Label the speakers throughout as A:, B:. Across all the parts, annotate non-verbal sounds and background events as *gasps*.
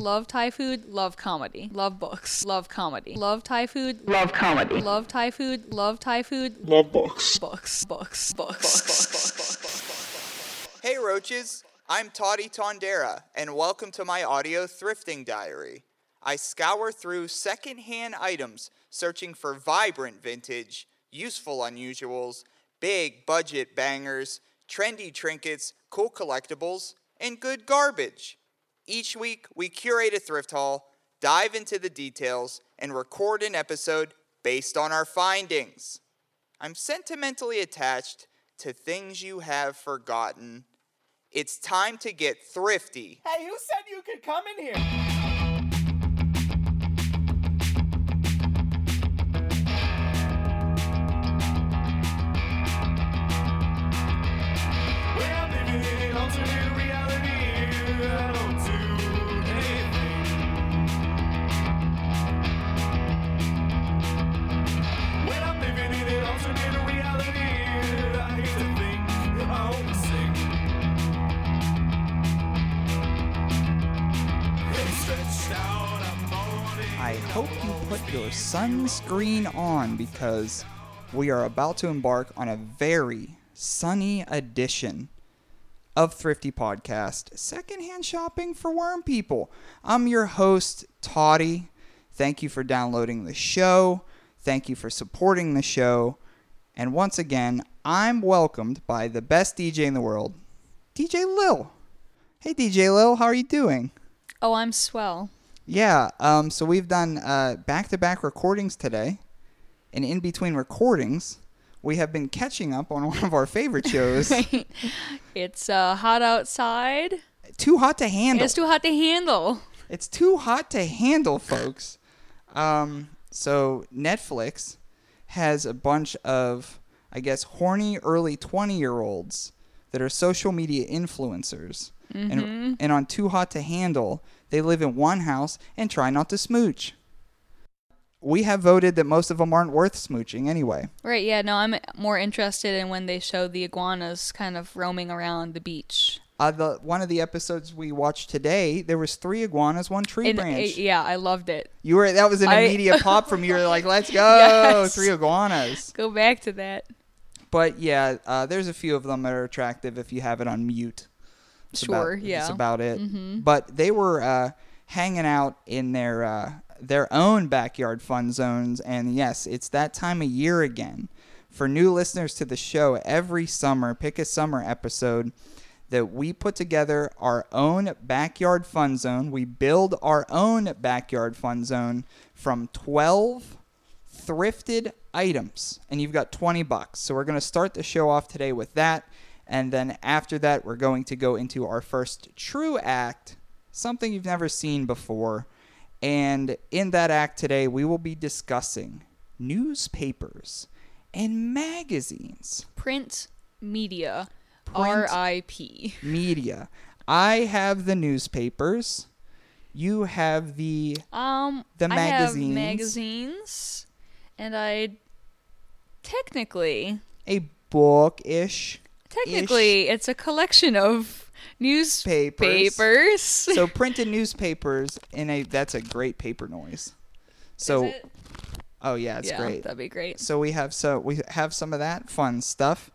A: Love Thai food, love comedy. Love books, love comedy. Love Thai food, love comedy. Love Thai food, love Thai food, love books. Books, books, books.
B: Hey Roaches, I'm Toddy Tondera, and welcome to my audio thrifting diary. I scour through secondhand items searching for vibrant vintage, useful unusuals, big budget bangers, trendy trinkets, cool collectibles, and good garbage. Each week, we curate a thrift haul, dive into the details, and record an episode based on our findings. I'm sentimentally attached to things you have forgotten. It's time to get thrifty.
C: Hey, who said you could come in here?
B: Hope you put your sunscreen on because we are about to embark on a very sunny edition of Thrifty Podcast, secondhand shopping for worm people. I'm your host, Toddy. Thank you for downloading the show. Thank you for supporting the show. And once again, I'm welcomed by the best DJ in the world, DJ Lil. Hey, DJ Lil, how are you doing?
A: Oh, I'm swell.
B: Yeah, um, so we've done uh, back-to-back recordings today, and in between recordings, we have been catching up on *laughs* one of our favorite shows, *laughs*
A: It's uh, hot outside.
B: Too Hot to Handle.
A: It's too hot to handle.
B: It's too hot to handle, folks. Um, so Netflix has a bunch of, I guess, horny early twenty-year-olds that are social media influencers, and and on Too Hot to Handle, they live in one house and try not to smooch. We have voted that most of them aren't worth smooching anyway.
A: Right, yeah, no, I'm more interested in when they show the iguanas kind of roaming around the beach.
B: Uh, the one of the episodes we watched today, there was three iguanas, one tree
A: And, uh,
B: branch.
A: yeah, I loved it.
B: You were that was an *laughs*
A: I-
B: immediate pop from you. Were like, *laughs* let's go,
A: Yes.
B: three iguanas.
A: Go back to that.
B: But yeah, uh, there's a few of them that are attractive if you have it on mute.
A: Sure,
B: about,
A: yeah.
B: That's about it. But they were uh, hanging out in their uh, their own backyard fun zones, and yes, it's that time of year again. For new listeners to the show, every summer, pick a summer episode that we put together our own backyard fun zone. We build our own backyard fun zone from 12 thrifted items and you've got 20 bucks. So we're going to start the show off today with that and then after that we're going to go into our first true act, something you've never seen before. And in that act today we will be discussing newspapers and magazines.
A: Print media. R.I.P.
B: Media. I have the newspapers. You have the
A: Um,
B: The
A: I have
B: magazines.
A: magazines, and I technically,
B: a bookish
A: technically, it's a collection of
B: Papers.
A: newspapers. *laughs*
B: so printed newspapers in a that's a great paper noise. So oh yeah, it's
A: yeah,
B: great.
A: that'd be great.
B: So we have so we have some of that fun stuff.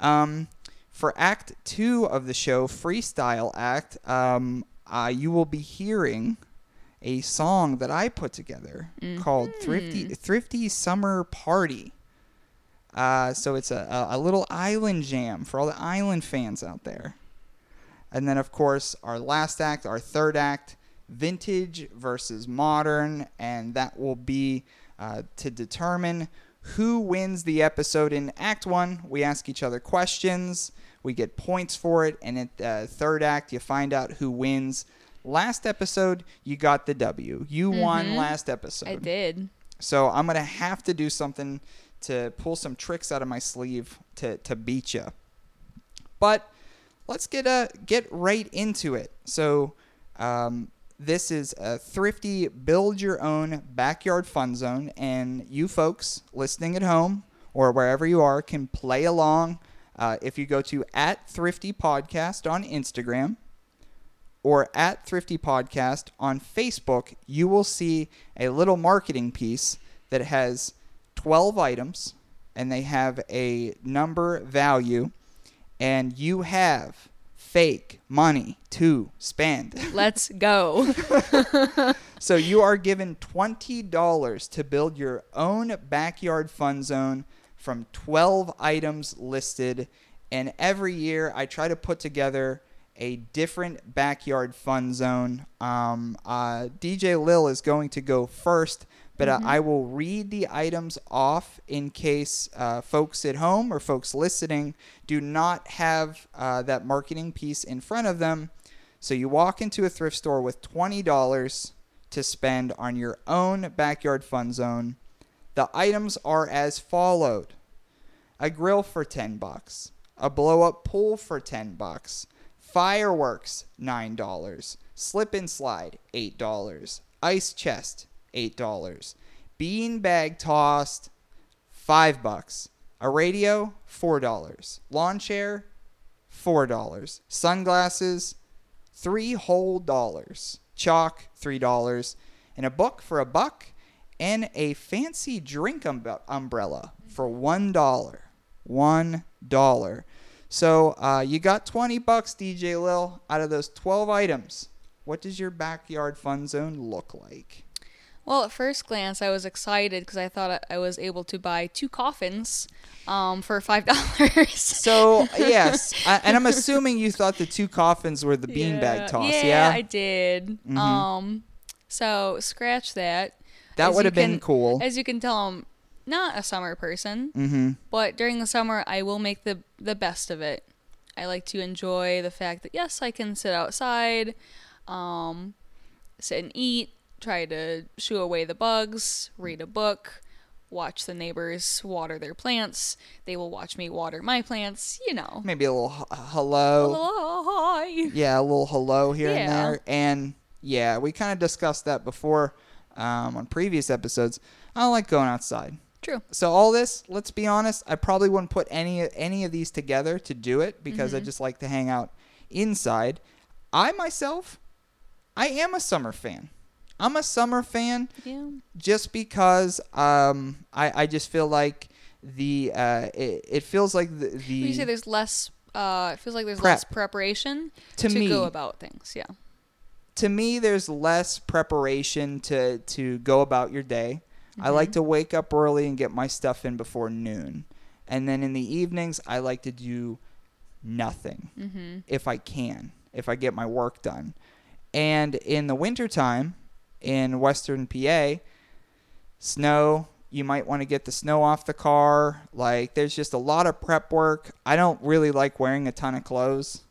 B: Um, for Act Two of the show, Freestyle Act, um, uh, you will be hearing a song that I put together called "Thrifty Thrifty Summer Party." Uh, so it's a, a, a little island jam for all the island fans out there. And then, of course, our last act, our third act, vintage versus modern, and that will be uh, to determine who wins the episode. In Act One, we ask each other questions, we get points for it, and at the third act, you find out who wins. Last episode, you got the W. You won last episode.
A: I did.
B: So I'm gonna have to do something to pull some tricks out of my sleeve to to beat you. But let's get uh get right into it. So um, this is a thrifty build your own backyard fun zone, and you folks listening at home or wherever you are can play along. Uh, if you go to at thrifty podcast on Instagram, or at Thrifty Podcast on Facebook, you will see a little marketing piece that has 12 items and they have a number value, and you have fake money to spend. *laughs*
A: Let's go. *laughs*
B: So you are given $20 to build your own backyard fun zone from 12 items listed. And every year I try to put together a different backyard fun zone. Um, uh, DJ Lil is going to go first, but uh, I will read the items off in case uh, folks at home or folks listening do not have uh, that marketing piece in front of them. So you walk into a thrift store with $20 to spend on your own backyard fun zone. The items are as followed. A grill for 10 bucks, a blow up pool for 10 bucks, fireworks $9, slip and slide $8, ice chest $8, bean bag tossed 5 bucks, a radio $4, lawn chair $4, sunglasses three whole dollars, chalk three dollars, and a book for a buck, and a fancy drink umbe- umbrella for one dollar. One dollar. So uh, you got twenty bucks, DJ Lil, out of those twelve items. What does your backyard fun zone look like?
A: Well, at first glance, I was excited because I thought I- was able to buy two coffins um, for five *laughs* dollars.
B: So yes, I, and I'm assuming you thought the two coffins were the *laughs* beanbag toss.
A: Yeah,
B: Yeah,
A: I did.
B: Mhm.
A: Um, so scratch that.
B: that would have been
A: can-
B: cool.
A: As you can tell, I'm not a summer person,
B: mm-hmm.
A: but during the summer, I will make the the best of it. I like to enjoy the fact that yes, I can sit outside, um, sit and eat, try to shoo away the bugs, read a book, watch the neighbors water their plants. They will watch me water my plants. You know.
B: Maybe a little h- hello.
A: Hello, hi.
B: yeah, a little hello here and there. And yeah, we kind of discussed that before um, on previous episodes. I don't like going outside.
A: True.
B: So all this, let's be honest, I probably wouldn't put any any of these together to do it because I just like to hang out inside. I myself, I am a summer fan. I'm a summer fan
A: Yeah.
B: just because um, I I just feel like the uh, it, it feels like the, the
A: You say there's less. Uh, it feels like there's
B: Prep.
A: less preparation
B: to,
A: to
B: me
A: go about things. Yeah.
B: to me there's less preparation to to go about your day i
A: Mm-hmm.
B: like to wake up early and get my stuff in before noon and then in the evenings i like to do nothing
A: Mm-hmm.
B: if i can if i get my work done and in the wintertime in western pa snow you might want to get the snow off the car like there's just a lot of prep work i don't really like wearing a ton of clothes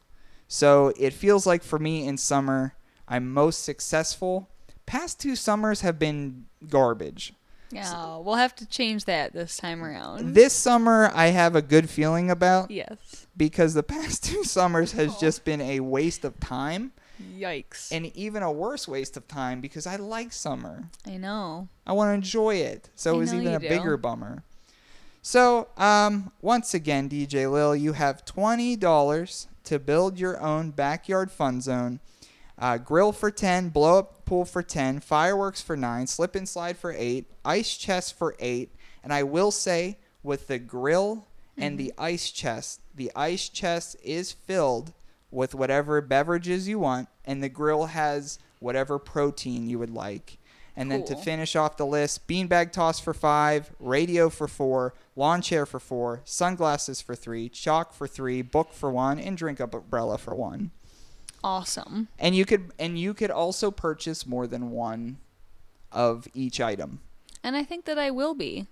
B: so it feels like for me in summer i'm most successful past two summers have been garbage
A: Yeah. We'll have to change that this time around.
B: this summer i have a good feeling about
A: yes.
B: because the past *laughs* two summers has just been a waste of time
A: Yikes.
B: and even a worse waste of time because I like summer.
A: I know.
B: I want to enjoy it. So
A: I
B: it was even a
A: do.
B: bigger bummer. So, um, once again, DJ Lil, you have $20 to build your own backyard fun zone. Uh, grill for 10, blow up pool for 10, fireworks for 9, slip and slide for 8, ice chest for 8. And I will say, with the grill and the
A: Mm-hmm.
B: ice chest, the ice chest is filled with whatever beverages you want, and the grill has whatever protein you would like. And then to finish off the list, beanbag toss for five, radio for four, lawn chair for four, sunglasses for three, chalk for three, book for one, and drink umbrella for one.
A: Awesome.
B: And you could and you could also purchase more than one of each item.
A: And I think that I will be.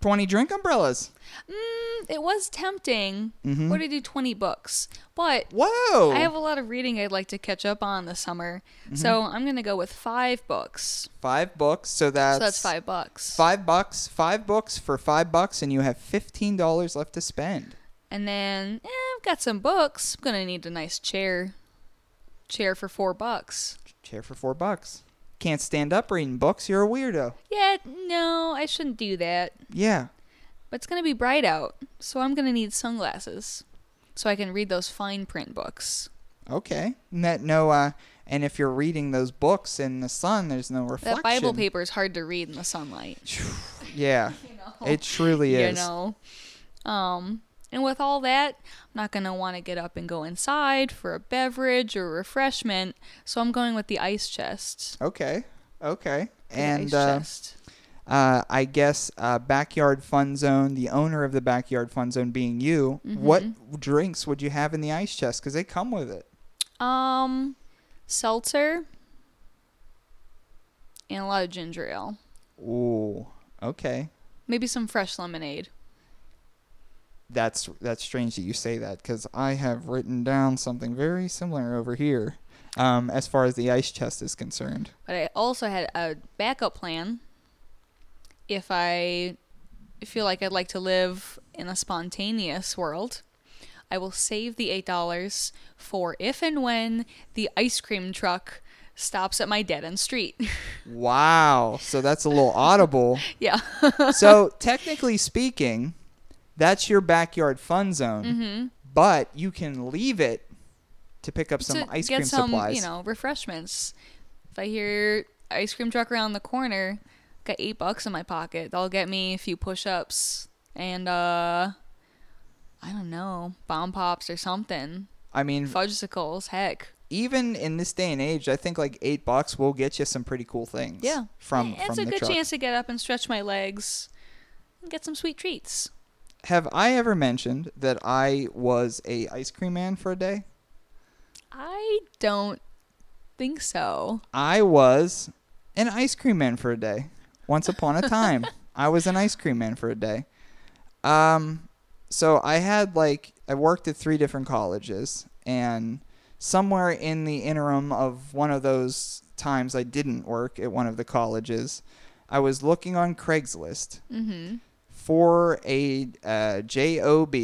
B: Twenty drink umbrellas.
A: Mm, it was tempting.
B: Mhm.
A: What did I do? 20 books. But
B: Whoa!
A: I have a lot of reading I'd like to catch up on this summer.
B: Mm-hmm.
A: So I'm going to go with five books.
B: five books, so that's
A: so that's five bucks.
B: Five bucks, five books for five bucks, and you have fifteen dollars left to spend.
A: And then, eh, I've got some books. I'm going to need a nice chair. Chair for four bucks.
B: Chair for four bucks. Can't stand up reading books. You're a weirdo.
A: Yeah, no, I shouldn't do that.
B: Yeah.
A: But it's going to be bright out. So I'm going to need sunglasses. So I can read those fine print books.
B: Okay. That no. Uh, and if you're reading those books in the sun, there's no reflection.
A: That Bible paper is hard to read in the sunlight. *sighs*
B: Yeah. *laughs*
A: You know?
B: It truly is.
A: you know. Um, and with all that, I'm not gonna want to get up and go inside for a beverage or refreshment, so I'm going with the ice chest.
B: Okay. Okay.
A: The
B: And
A: ice
B: uh,
A: chest.
B: uh, I guess uh, backyard fun zone. The owner of the backyard fun zone being you.
A: Mm-hmm.
B: What drinks would you have in the ice chest? Because they come with it.
A: Um, seltzer and a lot of ginger ale.
B: Ooh. Okay.
A: Maybe some fresh lemonade.
B: That's that's strange that you say that because I have written down something very similar over here. Um, as far as the ice chest is concerned.
A: But I also had a backup plan if I feel like I'd like to live in a spontaneous world. I will save the $8 for if and when the ice cream truck stops at my dead end street. *laughs*
B: Wow. So that's a little audible. *laughs*
A: yeah.
B: so technically speaking, that's your backyard fun zone.
A: mm-hmm.
B: But you can leave it to pick up some
A: to
B: ice
A: get
B: cream
A: some,
B: supplies.
A: you know, refreshments. If I hear ice cream truck around the corner, got eight bucks in my pocket. That'll get me a few push-ups and uh, I don't know, bomb pops or something.
B: I mean,
A: Fudgesicles, heck.
B: even in this day and age, I think like eight bucks will get you some pretty cool things.
A: Yeah.
B: From
A: it's
B: from
A: a good
B: truck.
A: chance to get up and stretch my legs and get some sweet treats.
B: Have I ever mentioned that I was a ice cream man for a day?
A: I don't think so.
B: I was an ice cream man for a day. Once upon a time, *laughs* I was an ice cream man for a day. Um, so I had like I worked at three different colleges, and somewhere in the interim of one of those times I didn't work at one of the colleges, I was looking on Craigslist
A: Mm-hmm.
B: For a uh, job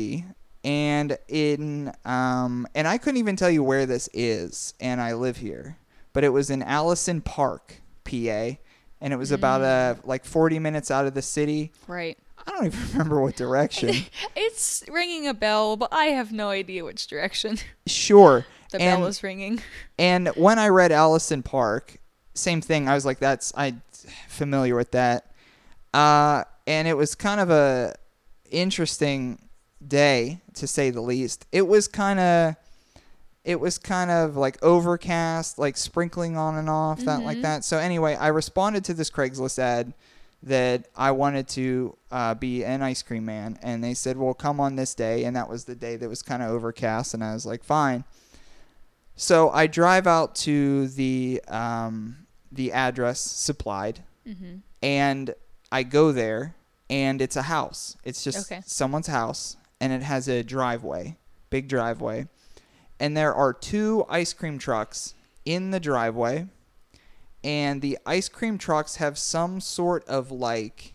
B: and in um and i couldn't even tell you where this is and i live here but it was in allison park pa and it was about uh like 40 minutes out of the city.
A: Right.
B: i don't even *laughs* remember what direction. *laughs*
A: It's ringing a bell, but I have no idea which direction.
B: Sure. *laughs*
A: The
B: and,
A: bell is ringing.
B: and when i read allison park same thing. I was like that's i familiar with that. Uh and it was kind of a interesting day to say the least. It was kind of it was kind of like overcast, like sprinkling on and off, that like
A: Mhm.
B: that. So anyway, I responded to this Craigslist ad that I wanted to uh, be an ice cream man, and they said, "Well, come on this day," and that was the day that was kind of overcast, and I was like, "Fine." So I drive out to the um, the address supplied,
A: Mm-hmm.
B: and I go there, and it's a house. It's just
A: Okay.
B: someone's house, and it has a driveway, big driveway, and there are two ice cream trucks in the driveway, and the ice cream trucks have some sort of like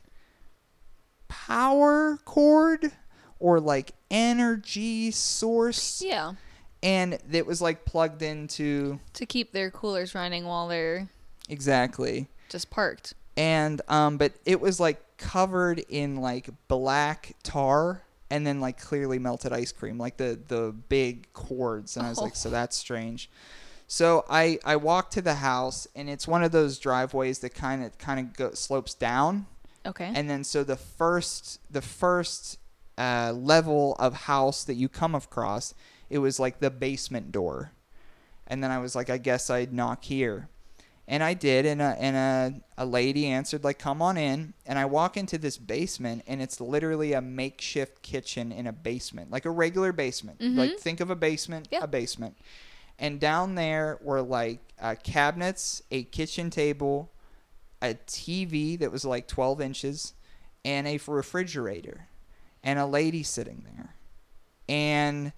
B: power cord or like energy source,
A: Yeah.
B: and it was like plugged into
A: To keep their coolers running while they're
B: exactly.
A: just parked.
B: And um but it was like covered in like black tar and then like clearly melted ice cream like the the big cords. And i was like so
A: Oh.
B: that's strange. So i i walked to the house and it's one of those driveways that kind of kind of go, slopes down.
A: Okay.
B: and then so the first the first uh, level of house that you come across it was like the basement door. And then i was like i guess i'd knock here and i did and a, and a, a lady answered like come on in and i walk into this basement and it's literally a makeshift kitchen in a basement like a regular basement like
A: Mhm.
B: think of a basement
A: Yeah.
B: a basement and down there were like uh, cabinets a kitchen table a TV that was like 12 inches and a refrigerator and a lady sitting there. And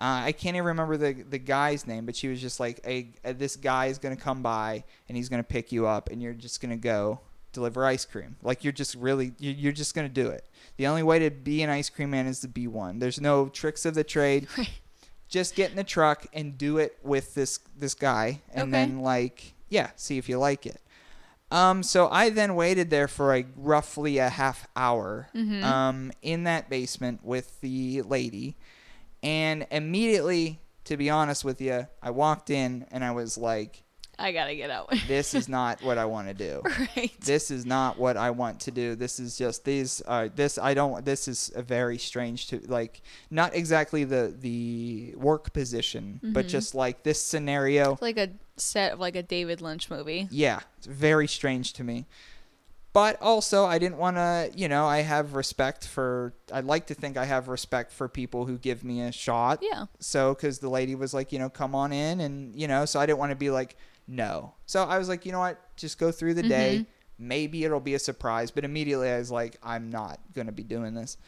B: uh, I can't even remember the the guy's name, but she was just like, "A this guy is gonna come by and he's gonna pick you up, and you're just gonna go deliver ice cream. Like you're just really you- you're just gonna do it. The only way to be an ice cream man is to be one. There's no tricks of the trade. *laughs* Just get in the truck and do it with this this guy, and
A: Okay.
B: then like yeah, see if you like it. Um, so I then waited there for a roughly a half hour
A: Mhm.
B: um, in that basement with the lady, and immediately to be honest with you, I walked in and I was like,
A: I gotta get out. *laughs*
B: this is not what I want to do.
A: right.
B: This is not what I want to do. This is just these. Uh, this I don't. This is a very strange to like. Not exactly the the work position, but
A: Mhm.
B: just like this scenario.
A: It's like a set of like a David Lynch movie.
B: Yeah, it's very strange to me. But also, I didn't want to, you know, I have respect for, I'd like to think I have respect for people who give me a shot.
A: Yeah.
B: So, because the lady was like, you know, come on in. And, you know, so I didn't want to be like, no. So I was like, you know what? Just go through the day.
A: Mhm.
B: Maybe it'll be a surprise. But immediately I was like, I'm not going to be doing this.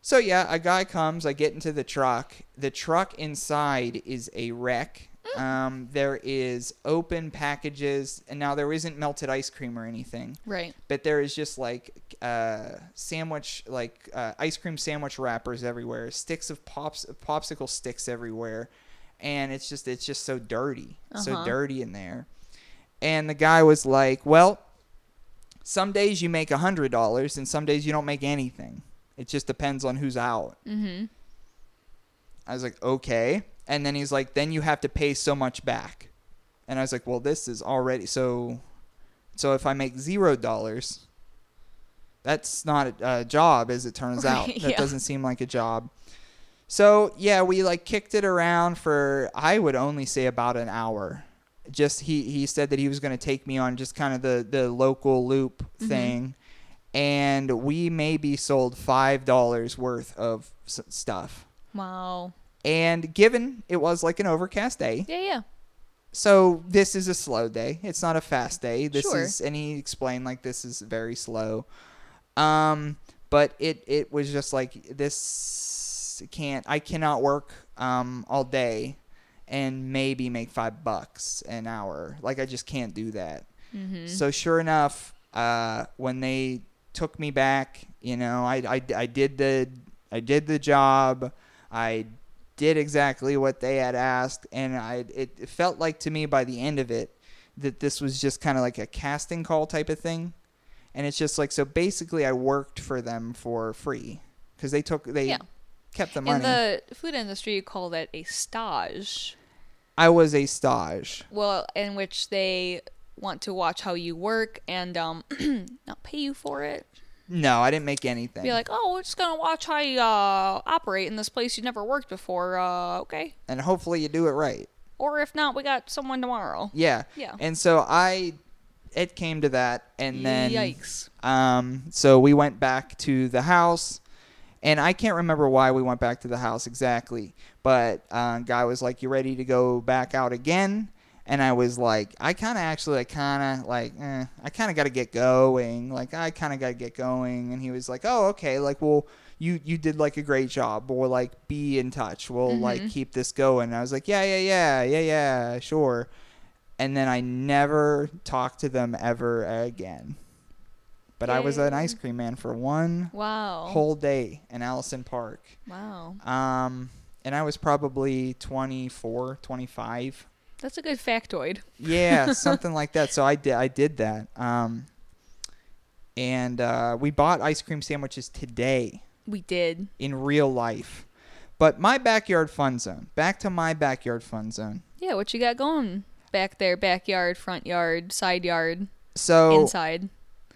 B: So, yeah, a guy comes. I get into the truck. The truck inside is a wreck. Um, there is open packages. And now there isn't melted ice cream or anything
A: Right.
B: but there is just like uh, sandwich, like uh, ice cream sandwich wrappers everywhere, sticks of pops, popsicle sticks everywhere, and it's just it's just so dirty, so
A: Uh-huh.
B: dirty in there. And the guy was like, "Well, some days you make a hundred dollars, and some days you don't make anything. It just depends on who's out."
A: Mm-hmm.
B: I was like, "Okay," and then he's like, "Then you have to pay so much back," and I was like, "Well, this is already so." So if I make zero dollars, that's not a, a job, as it turns *laughs* out. That
A: yeah.
B: doesn't seem like a job. So yeah, we like kicked it around for I would only say about an hour. Just he he said that he was going to take me on just kind of the the local loop
A: Mhm.
B: thing, and we maybe sold five dollars worth of s- stuff.
A: Wow.
B: And given it was like an overcast day,
A: Yeah, yeah.
B: so this is a slow day. It's not a fast day. This
A: Sure.
B: is and he explained like this is very slow. Um but it it was just like this can't I cannot work um all day and maybe make 5 bucks an hour. Like I just can't do that.
A: Mm-hmm.
B: So sure enough, uh, when they took me back, you know, I, I, I did the I did the job. I did exactly what they had asked, and I it, it felt like to me by the end of it that this was just kind of like a casting call type of thing, and it's just like so basically I worked for them for free because they took they
A: Yeah.
B: kept the money.
A: In the food industry, you call that a stage.
B: I was a stage.
A: Well, in which they want to watch how you work and um *clears throat* not pay you for it.
B: No, I didn't make anything.
A: Be like, oh, we're just gonna watch how you uh, operate in this place you never worked before. Uh, okay.
B: and hopefully you do it right.
A: Or if not, we got someone tomorrow.
B: Yeah.
A: Yeah.
B: And so I, it came to that, and then
A: Yikes.
B: Um, so we went back to the house, and I can't remember why we went back to the house exactly, but uh, guy was like, "You ready to go back out again?" And I was like, I kind of actually, like, kind of like, eh, I kind of got to get going. Like, I kind of got to get going. And he was like, Oh, okay. Like, well, you you did like a great job. We'll like be in touch. We'll like
A: Mhm.
B: keep this going. And I was like, Yeah, yeah, yeah, yeah, yeah, sure. And then I never talked to them ever again. But I was an ice cream man for one
A: Wow.
B: whole day in Allison Park.
A: wow.
B: Um, and I was probably 24, 25.
A: That's a good factoid.
B: Yeah, *laughs* something like that. So I did I did that. Um, and uh, we bought ice cream sandwiches today
A: We did.
B: in real life. But my backyard fun zone. Back to my backyard fun zone.
A: Yeah, what you got going back there? Backyard, front yard, side yard,
B: So
A: inside.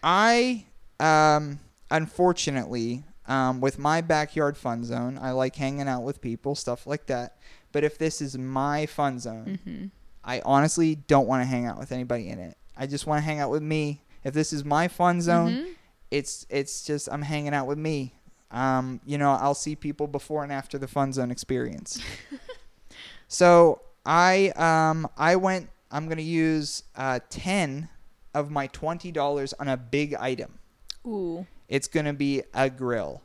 B: I um unfortunately um with my backyard fun zone, I like hanging out with people, stuff like that. But if this is my fun zone,
A: Mm-hmm.
B: I honestly don't want to hang out with anybody in it. I just want to hang out with me. If this is my fun zone,
A: Mhm.
B: it's it's just I'm hanging out with me. Um, you know, I'll see people before and after the fun zone experience. *laughs* so I um I went. I'm gonna use uh, ten of my twenty dollars on a big item.
A: Ooh,
B: It's gonna be a grill.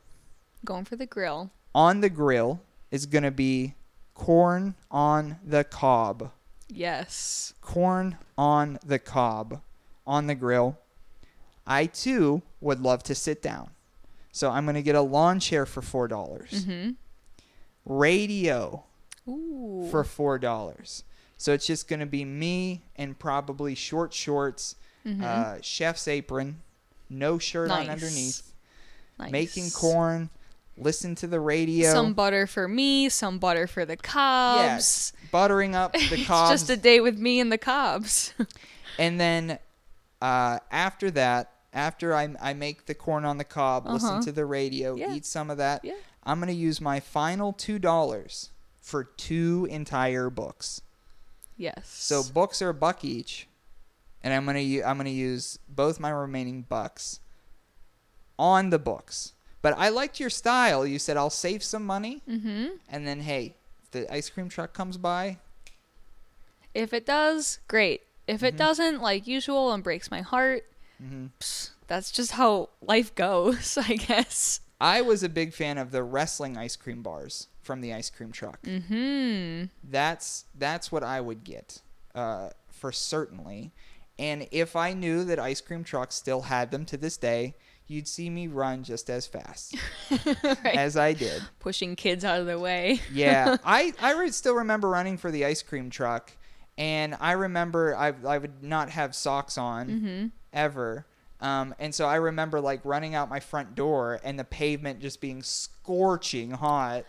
A: going for the grill.
B: On the grill is gonna be corn on the cob.
A: Yes.
B: corn on the cob on the grill. I too would love to sit down. So I'm going to get a lawn chair for 4. dollars
A: Mm-hmm.
B: Radio
A: Ooh.
B: for $4. So it's just going to be me and probably short shorts,
A: Mhm.
B: uh, chef's apron, no shirt on underneath,
A: Nice.
B: making corn, listen to the radio.
A: Some butter for me, some butter for the cobs.
B: yes, buttering up the *laughs*
A: It's
B: cobs.
A: just a day with me and the cobs. *laughs*
B: And then uh, after that, after I, I make the corn on the cob, listen
A: Uh-huh.
B: to the radio,
A: Yeah.
B: eat some of that,
A: Yeah.
B: I'm going to use my final $2 for two entire books.
A: yes.
B: So books are a buck each, and I'm gonna u- I'm gonna use both my remaining bucks on the books. But I liked your style. You said I'll save some money,
A: Mm-hmm.
B: and then hey, if the ice cream truck comes by,
A: If it does, great. If it
B: Mhm.
A: doesn't, like usual, and breaks my heart,
B: mhm.
A: pss, that's just how life goes, *laughs* I guess.
B: I was a big fan of the wrestling ice cream bars from the ice cream truck.
A: Mm-hmm.
B: That's that's what I would get uh, for certainly. And if I knew that ice cream trucks still had them to this day, you'd see me run just as fast *laughs*
A: right.
B: as I did.
A: Pushing kids out of the way.
B: yeah, *laughs* I I re- still remember running for the ice cream truck, and I remember I I would not have socks on
A: Mm-hmm.
B: ever. Um, and so I remember like running out my front door and the pavement just being scorching hot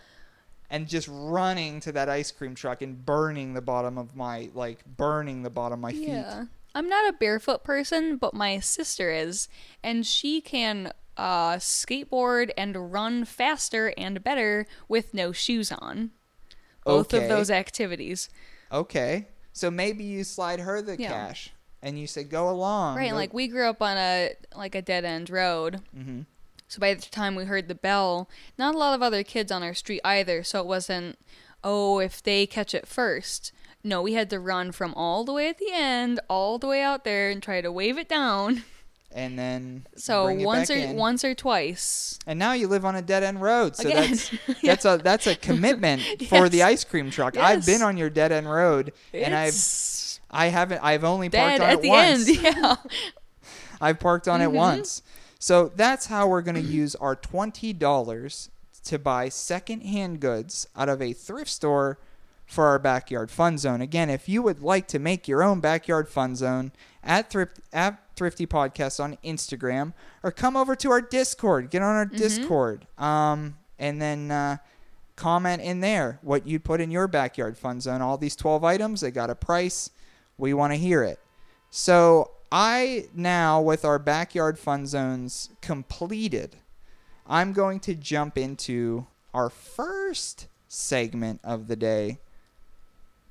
B: and just running to that ice cream truck and burning the bottom of my like burning the bottom of my feet.
A: Yeah. I'm not a barefoot person, but my sister is, and she can uh, skateboard and run faster and better with no shoes on. Both
B: Okay.
A: of those activities.
B: Okay. So maybe you slide her the
A: Yeah.
B: cash and you say go along.
A: Right, and like we grew up on a like a dead end road.
B: hmm
A: So by the time we heard the bell, not a lot of other kids on our street either, so it wasn't oh, if they catch it first. No, we had to run from all the way at the end, all the way out there and try to wave it down.
B: and then
A: So
B: bring it
A: once or
B: in.
A: once or twice.
B: And now you live on a dead end road, so
A: Again.
B: that's *laughs*
A: Yeah.
B: that's a that's a commitment *laughs* for the ice cream truck. I've been on your dead end road, and I've I haven't I've only parked on
A: at
B: it
A: the
B: once.
A: end. Yeah. *laughs*
B: I've parked on it
A: Mhm.
B: once. So that's how we're going to use our $20 to buy secondhand goods out of a thrift store for our backyard fun zone. Again, if you would like to make your own backyard fun zone at thrift at Thrifty Podcast on Instagram or come over to our Discord, get on our Discord. Um and then uh comment in there what you'd put in your backyard fun zone. All these 12 items, they got a price. We want to hear it. So I now, with our backyard fun zones completed, I'm going to jump into our first segment of the day.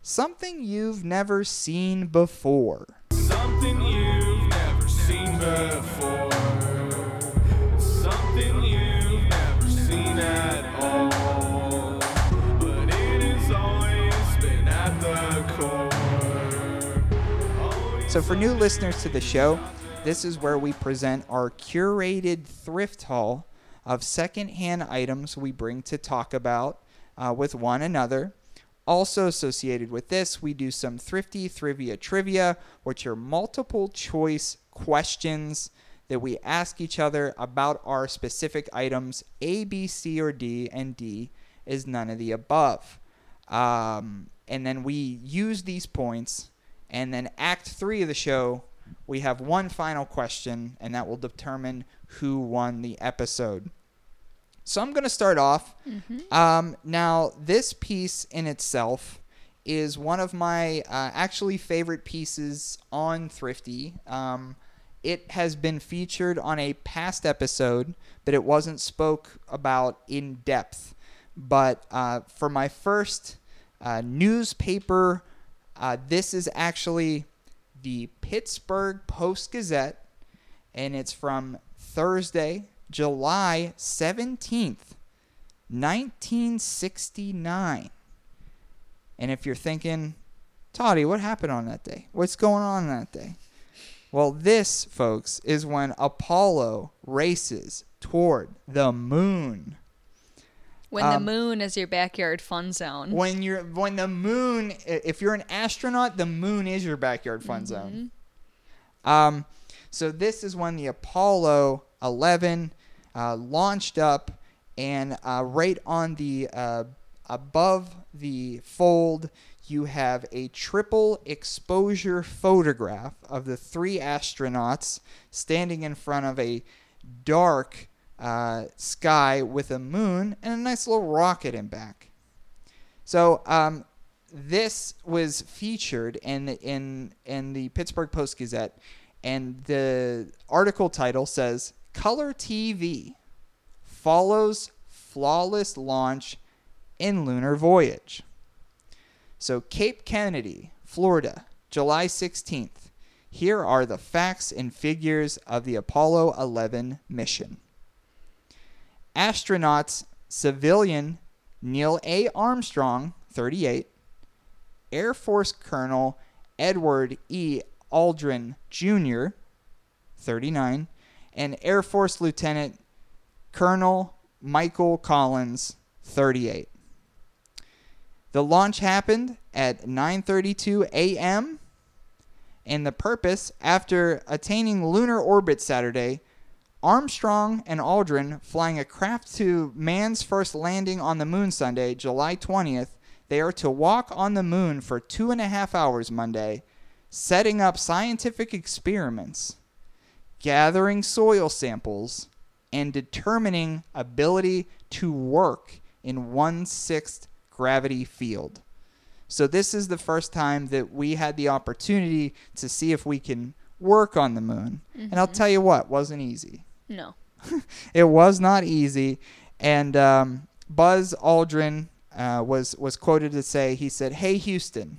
B: Something you've never seen before.
C: Something you've never seen before. Something you've never seen at all. But it has always been at the core.
B: So, for new listeners to the show, this is where we present our curated thrift haul of secondhand items we bring to talk about uh, with one another. Also associated with this, we do some thrifty trivia trivia, which are multiple choice questions that we ask each other about our specific items A, B, C, or D, and D is none of the above. Um, and then we use these points, and then Act Three of the show, we have one final question, and that will determine who won the episode. So I'm going to start off. Um, now, this piece in itself is one of my uh, actually favorite pieces on Thrifty. Um, it has been featured on a past episode, but it wasn't spoke about in depth. But uh, for my first uh, newspaper, uh, this is actually the Pittsburgh Post Gazette, and it's from Thursday, July 17th, 1969. And if you're thinking, Toddy, what happened on that day? What's going on that day? Well, this, folks, is when Apollo races toward the moon.
A: When
B: Um,
A: the moon is your backyard fun zone.
B: When you're when the moon, if you're an astronaut, the moon is your backyard fun zone. Um, so this is when the Apollo 11 uh, launched up, and uh, right on the uh, above the fold, you have a triple exposure photograph of the three astronauts standing in front of a dark uh, sky with a moon and a nice little rocket in back. So um, this was featured in in in the Pittsburgh Post Gazette, and the article title says "Color TV follows flawless launch in lunar voyage." So Cape Kennedy, Florida, July 16th. Here are the facts and figures of the Apollo 11 mission. Astronauts civilian Neil A. Armstrong, 38, Air Force Colonel Edwin E. Aldrin Jr., 39, and Air Force Lieutenant Colonel Michael Collins, 38. The launch happened at 9:32 a.m. and the purpose after attaining lunar orbit Saturday, Armstrong and Aldrin flying a craft to man's first landing on the moon Sunday, July 20th. They are to walk on the moon for two and a half hours Monday, setting up scientific experiments, gathering soil samples, and determining ability to work in one sixth gravity field. So this is the first time that we had the opportunity to see if we can work on the moon. And I'll tell you what, wasn't easy.
A: No. *laughs*
B: It was not easy. And um, Buzz Aldrin uh, was was quoted to say, he said, "Hey Houston,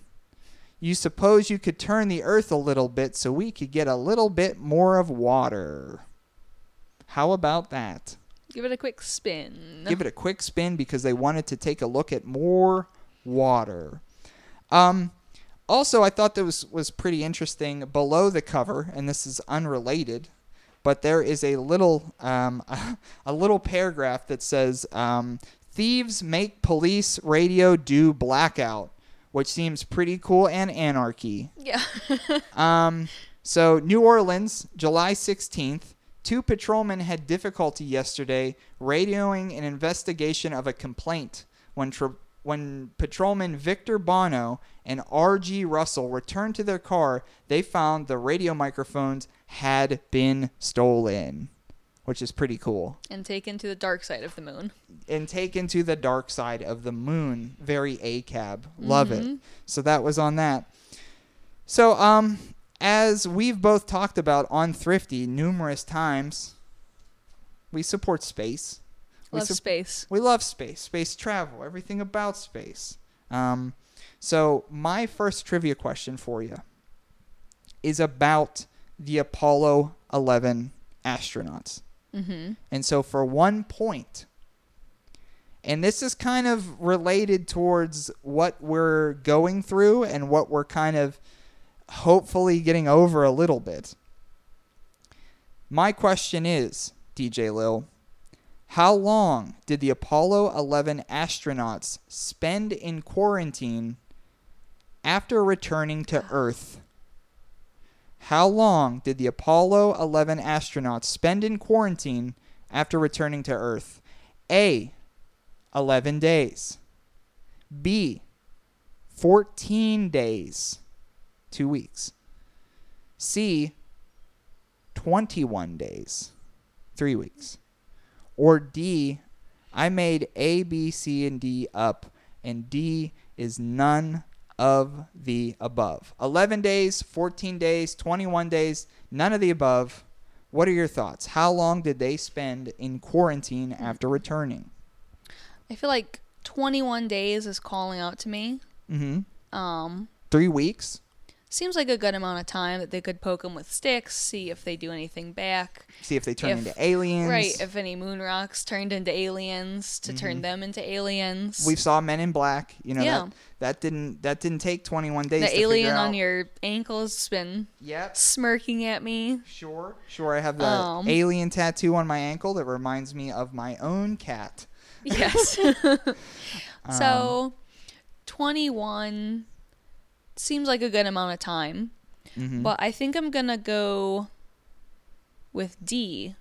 B: you suppose you could turn the Earth a little bit so we could get a little bit more of water? How about that?"
A: Give it a quick spin.
B: give it a quick spin because they wanted to take a look at more water. Um, also, I thought that was was pretty interesting. Below the cover, and this is unrelated, but there is a little um, *laughs* a little paragraph that says um, thieves make police radio do blackout, which seems pretty cool and anarchy.
A: yeah. *laughs*
B: Um, so New Orleans, July 16th. Two patrolmen had difficulty yesterday radioing an investigation of a complaint when tr- when patrolman Victor Bono and R.G. Russell returned to their car. They found the radio microphones had been stolen, which is pretty cool
A: and taken to the dark side of the moon.
B: and taken to the dark side of the moon. Very A cab. Love it. So that was on that. So um as we've both talked about on Thrifty numerous times, we support space. We
A: Love space.
B: we love space, space travel, everything about space. Um, so my first trivia question for you is about the Apollo 11 astronauts.
A: Mm-hmm.
B: And so for one point, and this is kind of related towards what we're going through and what we're kind of hopefully getting over a little bit. My question is, DJ Lil, how long did the Apollo 11 astronauts spend in quarantine after returning to Earth? How long did the Apollo 11 astronauts spend in quarantine after returning to Earth? A. 11 days. B. 14 days. Two weeks. C. 21 days. Three weeks. Or D. I made A, B, C, and D up, and D is none of the above. 11 days, 14 days, 21 days, none of the above. What are your thoughts? How long did they spend in quarantine after returning?
A: I feel like 21 days is calling out to me.
B: Mm-hmm.
A: Um,
B: Three weeks.
A: Seems like a good amount of time that they could poke them with sticks, see if they do anything back.
B: See if they turn
A: If-
B: into aliens.
A: Right, if any moon rocks turned into aliens, to turn them into aliens.
B: we saw Men in Black. You know
A: Yeah.
B: that that didn't that didn't take 21 days. to
A: the alien on your ankles been
B: Yep.
A: smirking at me.
B: Sure. Sure. I have the
A: Um.
B: alien tattoo on my ankle that reminds me of my own cat.
A: Yes. *laughs* *laughs*
B: Um,
A: so, 21 seems like a good amount of time.
B: Mhm.
A: But I think I'm going to go with D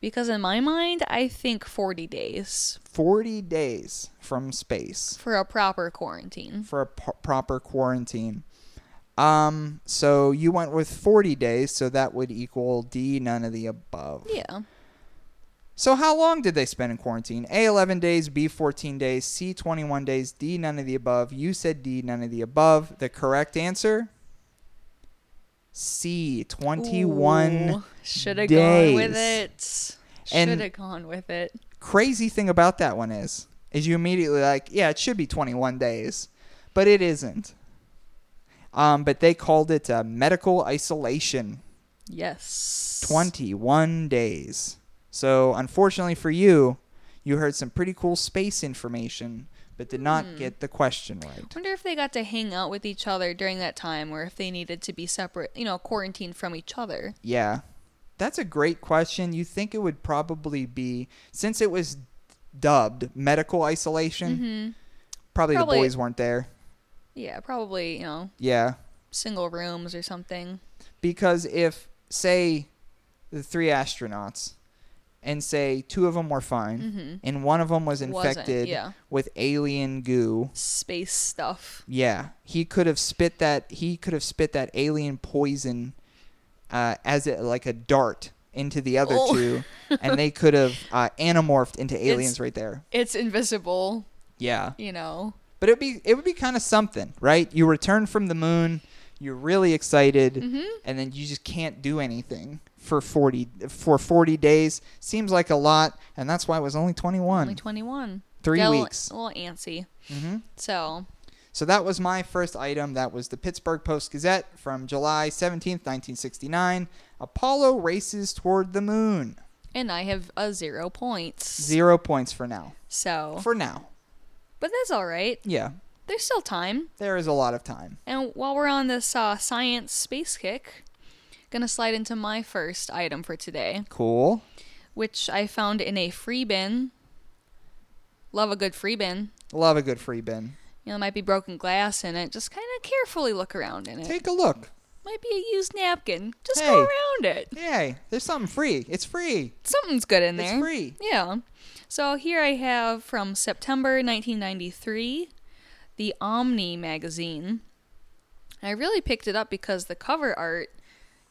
A: because in my mind, I think 40 days
B: 40 days from space
A: for a proper quarantine.
B: for a p- proper quarantine. Um, so you went with 40 days, so that would equal D, none of the above.
A: Yeah.
B: So how long did they spend in quarantine? A 11 days, B 14 days, C 21 days, D none of the above. You said D none of the above. The correct answer C 21
A: Should have gone with it. Should have gone with it.
B: crazy thing about that one is is you immediately like yeah it should be 21 days but it isn't um, but they called it uh, medical isolation
A: Yes.
B: 21 days so unfortunately for you you heard some pretty cool space information but did not
A: Hmm.
B: get the question right I
A: wonder if they got to hang out with each other during that time or if they needed to be separate, you know, quarantined from each other.
B: yeah that's a great question you think it would probably be since it was dubbed medical isolation
A: Mm-hmm.
B: probably,
A: Probably-
B: the boys weren't there
A: Yeah, probably, you know,
B: yeah
A: single rooms or something.
B: because if say the three astronauts and say two of them were fine
A: Mm-hmm.
B: and one of them was infected
A: yeah.
B: with alien goo
A: Space stuff.
B: yeah he could have spit that he could have spit that alien poison uh, as it like a dart into the other
A: Oh.
B: two and they *laughs* could have uh, anamorphed into aliens
A: It's-
B: right there
A: It's invisible,
B: yeah
A: you know.
B: but it'd be it would be kind of something right you return from the moon you're really excited
A: Mm-hmm.
B: and then you just can't do anything for 40 for 40 days. Seems like a lot and that's why it was only 21
A: Only 21.
B: 3
A: Got a little-
B: weeks.
A: A little antsy.
B: hmm
A: So,
B: so that was my first item. That was the pittsburgh post gazette from july 17th 1969 apollo races toward the moon.
A: And I have a zero points.
B: zero points for now.
A: So,
B: for now.
A: But that's all right.
B: yeah.
A: There's still time.
B: there is a lot of time.
A: And while we're on this uh, science space kick, gonna slide into my first item for today,
B: cool
A: which I found in a free bin. Love a good free bin.
B: love a good free bin
A: You know, there might be broken glass in it. Just kind of carefully look around in it.
B: take a look
A: Might be a used napkin. Just
B: Hey.
A: go around it.
B: yay there's something free it's free
A: Something's good in
B: it's
A: there.
B: free
A: Yeah. So here I have from September 1993, the Omni magazine. I really picked it up because the cover art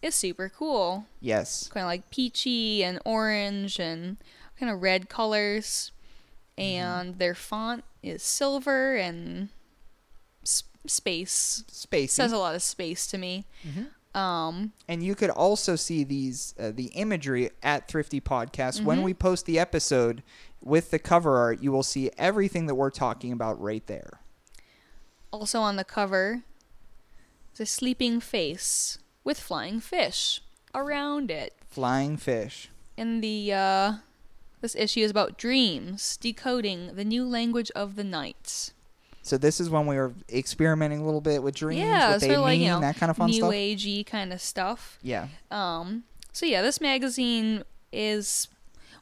A: is super cool.
B: yes
A: Kind of like peachy and orange and kind of red colors. And their font is silver and s- space.
B: spacey
A: Says a lot of space to me. Um,
B: And you could also see these uh, the imagery at Thrifty Podcast when
A: Mhm.
B: we post the episode with the cover art. You will see everything that we're talking about right there.
A: Also on the cover the sleeping face with flying fish around it.
B: Flying fish.
A: And the uh this issue is about dreams, decoding the new language of the night.
B: So this is when we were experimenting a little bit with dreams,
A: yeah,
B: what they
A: sort of
B: mean,
A: like you know
B: that kind of fun
A: new
B: stuff.
A: agey kind of stuff.
B: Yeah.
A: Um, so yeah, this magazine is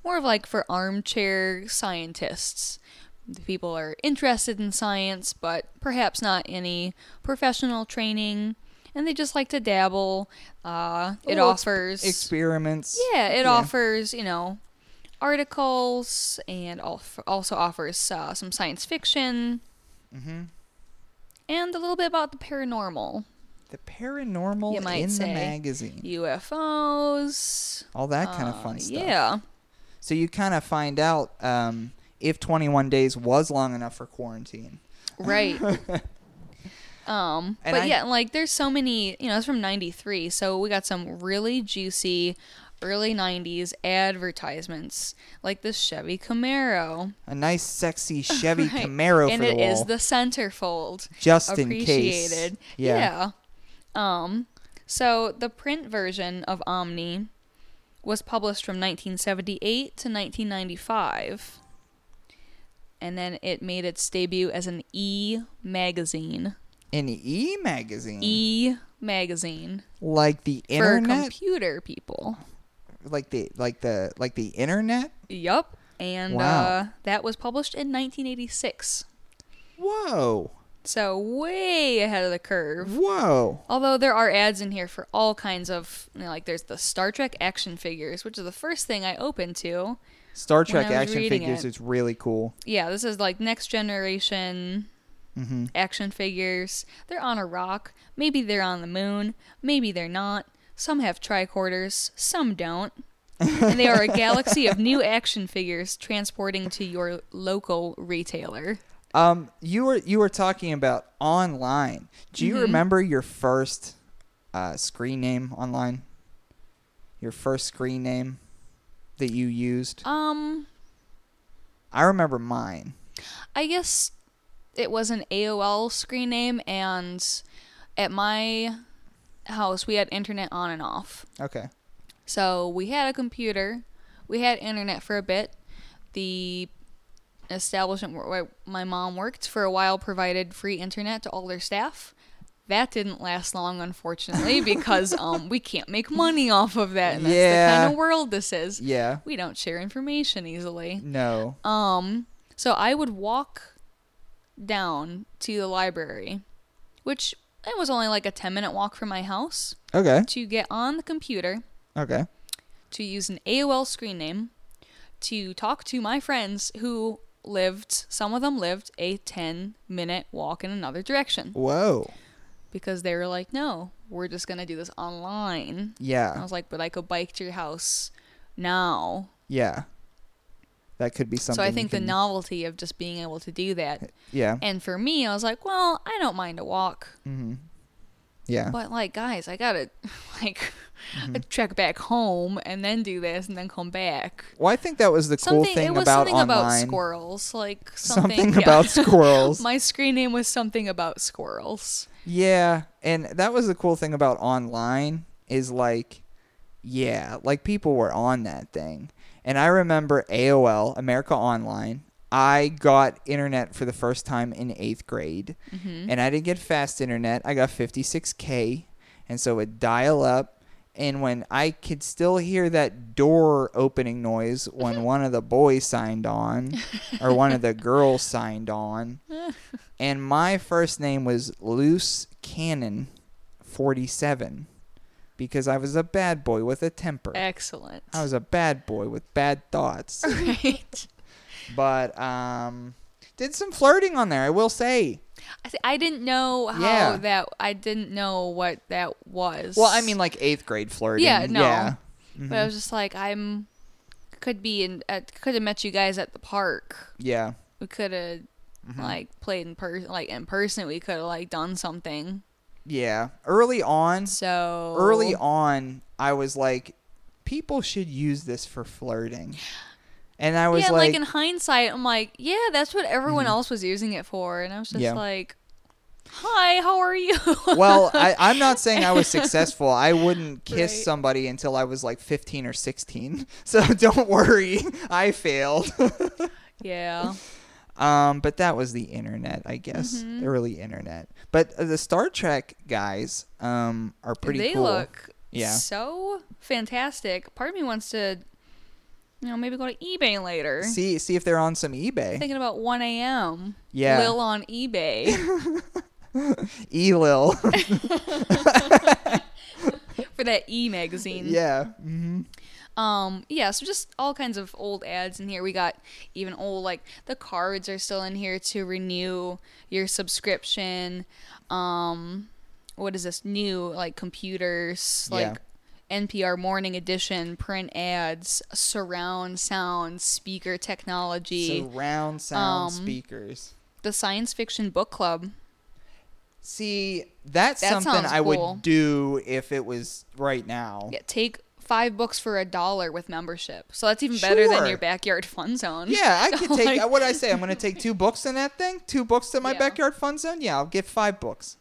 A: more of like for armchair scientists. The people are interested in science, but perhaps not any professional training, and they just like to dabble. Uh, it
B: Little ex-
A: offers
B: Experiments.
A: yeah, it
B: Yeah.
A: offers you know articles and also offers uh, some science fiction
B: hmm
A: and a little bit about the paranormal,
B: The paranormal
A: You might
B: in
A: say.
B: the magazine.
A: UFOs,
B: All that kind of
A: uh,
B: fun stuff.
A: Yeah.
B: So you kind of find out um, if 21 days was long enough for quarantine.
A: Right. *laughs* um,
B: And
A: but
B: I-
A: yeah, like there's so many, you know, it's from 93, so we got some really juicy early 90s advertisements like this Chevy Camaro.
B: A nice, sexy *laughs* Chevy
A: Right.
B: Camaro
A: and
B: for the
A: it is the centerfold.
B: just in case. Yeah.
A: yeah. Um so the print version of Omni was published from 1978 to 1995. And then it made its debut as an e magazine.
B: An e magazine,
A: E magazine
B: like the internet.
A: for computer people.
B: like the like the like the internet.
A: Yup. And
B: Wow.
A: uh, that was published in 1986.
B: Whoa,
A: So way ahead of the curve.
B: whoa!
A: Although there are ads in here for all kinds of, you know, like there's the Star Trek action figures, which is the first thing I opened to.
B: Star Trek action figures
A: it.
B: is really cool.
A: Yeah, this is like next generation
B: hmm
A: action figures. They're on a rock. Maybe they're on the moon. Maybe they're not. Some have tricorders. Some don't. and they are a galaxy of *laughs* new action figures transporting to your local retailer.
B: Um, you were you were talking about online. Do you
A: Mhm.
B: remember your first uh, screen name online? Your first screen name that you used?
A: Um,
B: I remember mine.
A: I guess it was an AOL screen name, and at my house we had internet on and off.
B: Okay.
A: So we had a computer, we had internet for a bit. The establishment where my mom worked for a while provided free internet to all their staff. That didn't last long, unfortunately, *laughs* because um we can't make money off of that. And that's the kind of world this is.
B: Yeah.
A: We don't share information easily.
B: No.
A: Um, so I would walk down to the library, which it was only like a 10 minute walk from my house,
B: Okay.
A: to get on the computer,
B: Okay.
A: to use an AOL screen name, to talk to my friends who lived, some of them lived a 10 minute walk in another direction
B: Whoa.
A: because they were like, no, we're just going to do this online. And I was like, but I could bike to your house now.
B: Yeah. That could be something.
A: So I think the novelty of just being able to do that
B: Yeah.
A: And for me, I was like, well, I don't mind a walk.
B: Mm-hmm. Yeah.
A: But like, guys, I gotta *laughs* like
B: Mm-hmm. *laughs*
A: trek back home and then do this and then come back.
B: Well, I think that was the cool
A: Something
B: thing
A: it was
B: about
A: something
B: online.
A: about squirrels, like *laughs* something,
B: Something
A: yeah.
B: about squirrels.
A: My screen name was something about squirrels.
B: Yeah, and that was the cool thing about online is like, yeah, like people were on that thing. And I remember AOL, America Online. I got internet for the first time in eighth grade,
A: Mm-hmm.
B: and I didn't get fast internet. I got 56k, and so it dial up. And when I could still hear that door opening noise when *laughs* one of the boys signed on, or one of the *laughs* girls signed on, *laughs* and my first name was Loose Cannon 47 because I was a bad boy with a temper.
A: Excellent.
B: I was a bad boy with bad thoughts. *laughs*
A: right.
B: but um did some flirting on there, I will say.
A: I, I didn't know how
B: Yeah.
A: that. I didn't know what that was.
B: Well, I mean like 8th grade flirting.
A: Yeah, no.
B: Yeah.
A: but I was just like, I'm could be in. At, could have met you guys at the park.
B: Yeah.
A: we could have
B: Mm-hmm.
A: like played in person like in person we could have like done something
B: Yeah. Early on,
A: so
B: early on, I was like people should use this for flirting. And I was
A: yeah
B: like,
A: like, in hindsight i'm like yeah that's what everyone mm-hmm. else was using it for and i was just
B: Yeah.
A: like hi how are you *laughs*
B: well, I, I'm not saying I was *laughs* successful. I wouldn't kiss
A: Right.
B: somebody until I was like 15 or 16. *laughs* So don't worry, I failed.
A: yeah
B: um, but that was the internet, I guess,
A: Mm-hmm.
B: early internet. But uh, the Star Trek guys um, are pretty
A: they
B: cool.
A: look
B: Yeah.
A: so fantastic part of me wants to you know maybe go to ebay later
B: See, see if they're on some eBay.
A: thinking about 1 a.m
B: Yeah.
A: lil on ebay *laughs*
B: Elil. *laughs*
A: for that e magazine *laughs*
B: yeah. hmm
A: Um, yeah, so just all kinds of old ads in here. We got even old like the cards are still in here to renew your subscription. Um, what is this new like computers like NPR Morning Edition print ads, surround sound speaker technology,
B: Surround sound
A: Um,
B: speakers.
A: the science fiction book club.
B: See, that's
A: That
B: something I
A: cool.
B: would do if it was right now.
A: Yeah, take five books for a dollar with membership. So that's even better than your backyard fun zone.
B: Yeah, I *laughs* could take.
A: Like-
B: what I say? I'm going to take two books in that thing. Two books to my
A: Yeah.
B: backyard fun zone. Yeah, I'll get five books.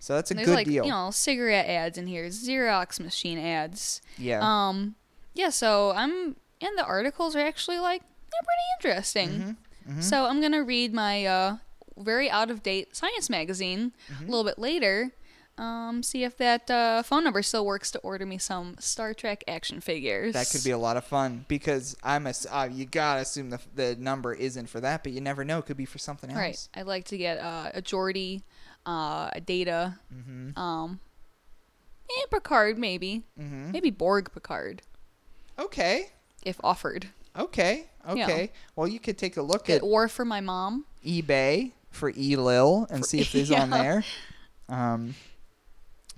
B: So that's a
A: There's
B: good
A: like
B: deal.
A: you know cigarette ads in here, Xerox machine ads.
B: yeah.
A: Um, yeah. So I'm and the articles are actually like they're pretty interesting.
B: Mm-hmm,
A: So I'm gonna read my uh, very out of date science magazine
B: Mm-hmm.
A: a little bit later. Um, see if that uh, phone number still works to order me some Star Trek action figures.
B: that could be a lot of fun because I'm a. Uh, you gotta assume the the number isn't for that, but you never know. It could be for something else.
A: right. I'd like to get uh, a Geordi, uh, a Data,
B: Mm-hmm.
A: um, and Picard maybe,
B: Mm-hmm.
A: maybe Borg Picard
B: Okay.
A: if offered.
B: Okay.
A: Yeah.
B: Okay. Well, you could take a look at
A: or for my mom.
B: eBay for Elil and see if *laughs* there's on there. Um,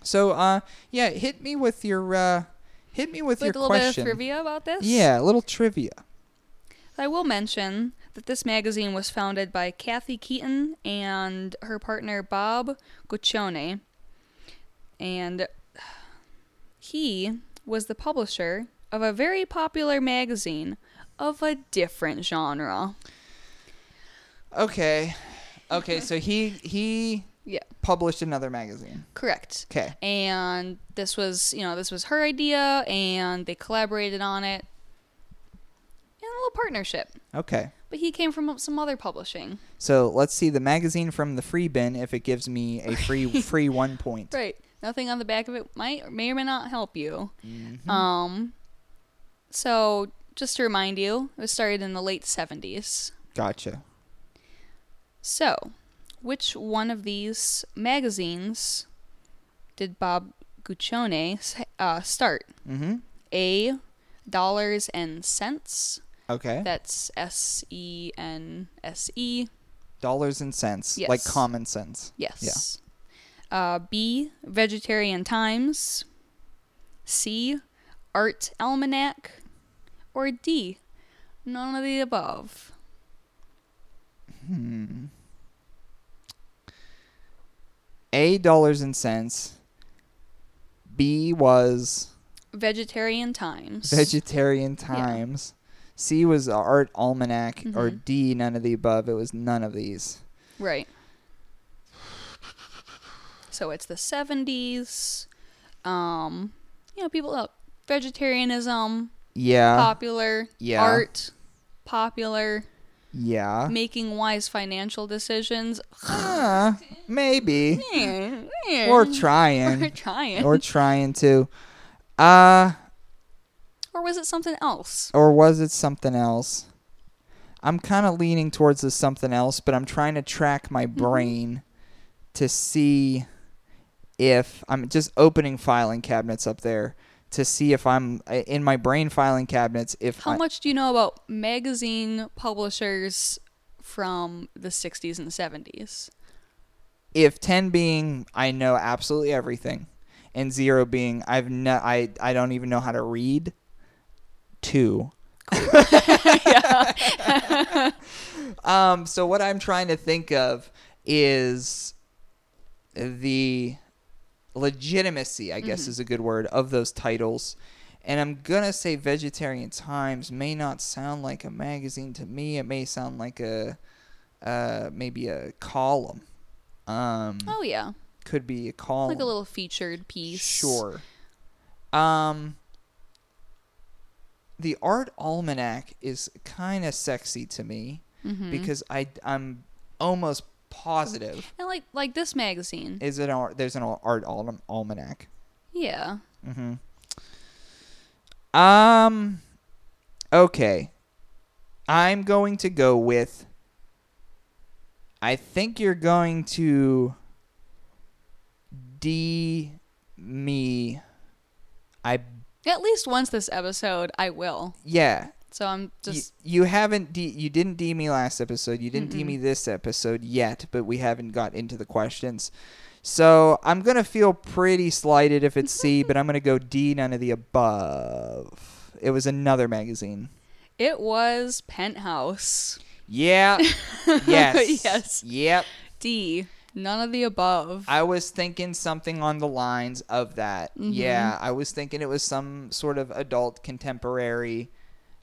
B: so uh, yeah, hit me with your uh, Hit me with,
A: with
B: your
A: a little
B: question.
A: bit of trivia about this.
B: Yeah, a little trivia.
A: I will mention that this magazine was founded by Kathy Keeton and her partner Bob Guccione. And he was the publisher of a very popular magazine of a different genre.
B: Okay. Okay, so he he
A: Yeah,
B: published another magazine.
A: correct.
B: Okay.
A: And this was, you know, this was her idea and they collaborated on it in a little partnership.
B: Okay.
A: But he came from some other publishing.
B: So let's see the magazine from the free bin if it gives me a free *laughs* free one point.
A: Right. Nothing on the back of it might or may or may not help you.
B: Mhm.
A: Um so just to remind you, it was started in the late 70s.
B: Gotcha.
A: So, which one of these magazines did Bob Guccione uh, start?
B: Mm-hmm.
A: A Dollars and Cents.
B: Okay.
A: That's S E N S E.
B: Dollars and cents, like common sense.
A: Yes. Uh, B Vegetarian Times. C Art Almanac. Or D none of the above.
B: Hmm. A dollars and cents. B was
A: Vegetarian Times.
B: vegetarian times. C was art almanac, or
A: Mhm.
B: D none of the above. It was none of these.
A: Right. So it's the 70s. Um, you know, people uh, vegetarianism
B: Yeah.
A: popular,
B: yeah.
A: art popular,
B: Yeah.
A: making wise financial decisions.
B: Uh, maybe.
A: We're
B: Or trying.
A: trying.
B: or trying to. Uh
A: Or was it something else?
B: or was it something else? I'm kind of leaning towards the something else, but I'm trying to track my
A: Mm-hmm.
B: brain to see if I'm just opening filing cabinets up there to see if I'm uh, in my brain filing cabinets if
A: How
B: I,
A: much do you know about magazine publishers from the 60s and 70s?
B: if 10 being I know absolutely everything and 0 being I've no I I don't even know how to read 2 *laughs* *laughs* um so what I'm trying to think of is the legitimacy I guess is a good word of those titles and I'm gonna say Vegetarian Times may not sound like a magazine to me. It may sound like a uh, maybe a column. Um,
A: Oh, yeah.
B: could be a column.
A: Like a little featured piece.
B: Sure. Um, the art almanac is kind of sexy to me
A: Mhm.
B: because I I'm almost positive
A: And like like this magazine.
B: is it art, there's an art alm- almanac.
A: yeah.
B: Mm-hmm. Um. Okay. I'm going to go with. I think you're going to. D. Me. I.
A: At least once this episode, I will.
B: Yeah.
A: So I'm just
B: you haven't D. You didn't D me last episode. You didn't D me this episode yet, but we haven't got into the questions. So I'm gonna feel pretty slighted if it's C, *laughs* but I'm gonna go D. None of the above. It was another magazine.
A: it was Penthouse.
B: Yeah. *laughs* yes. *laughs*
A: Yes.
B: Yep.
A: D. None of the above.
B: I was thinking something on the lines of that.
A: Mhm.
B: Yeah, I was thinking it was some sort of adult contemporary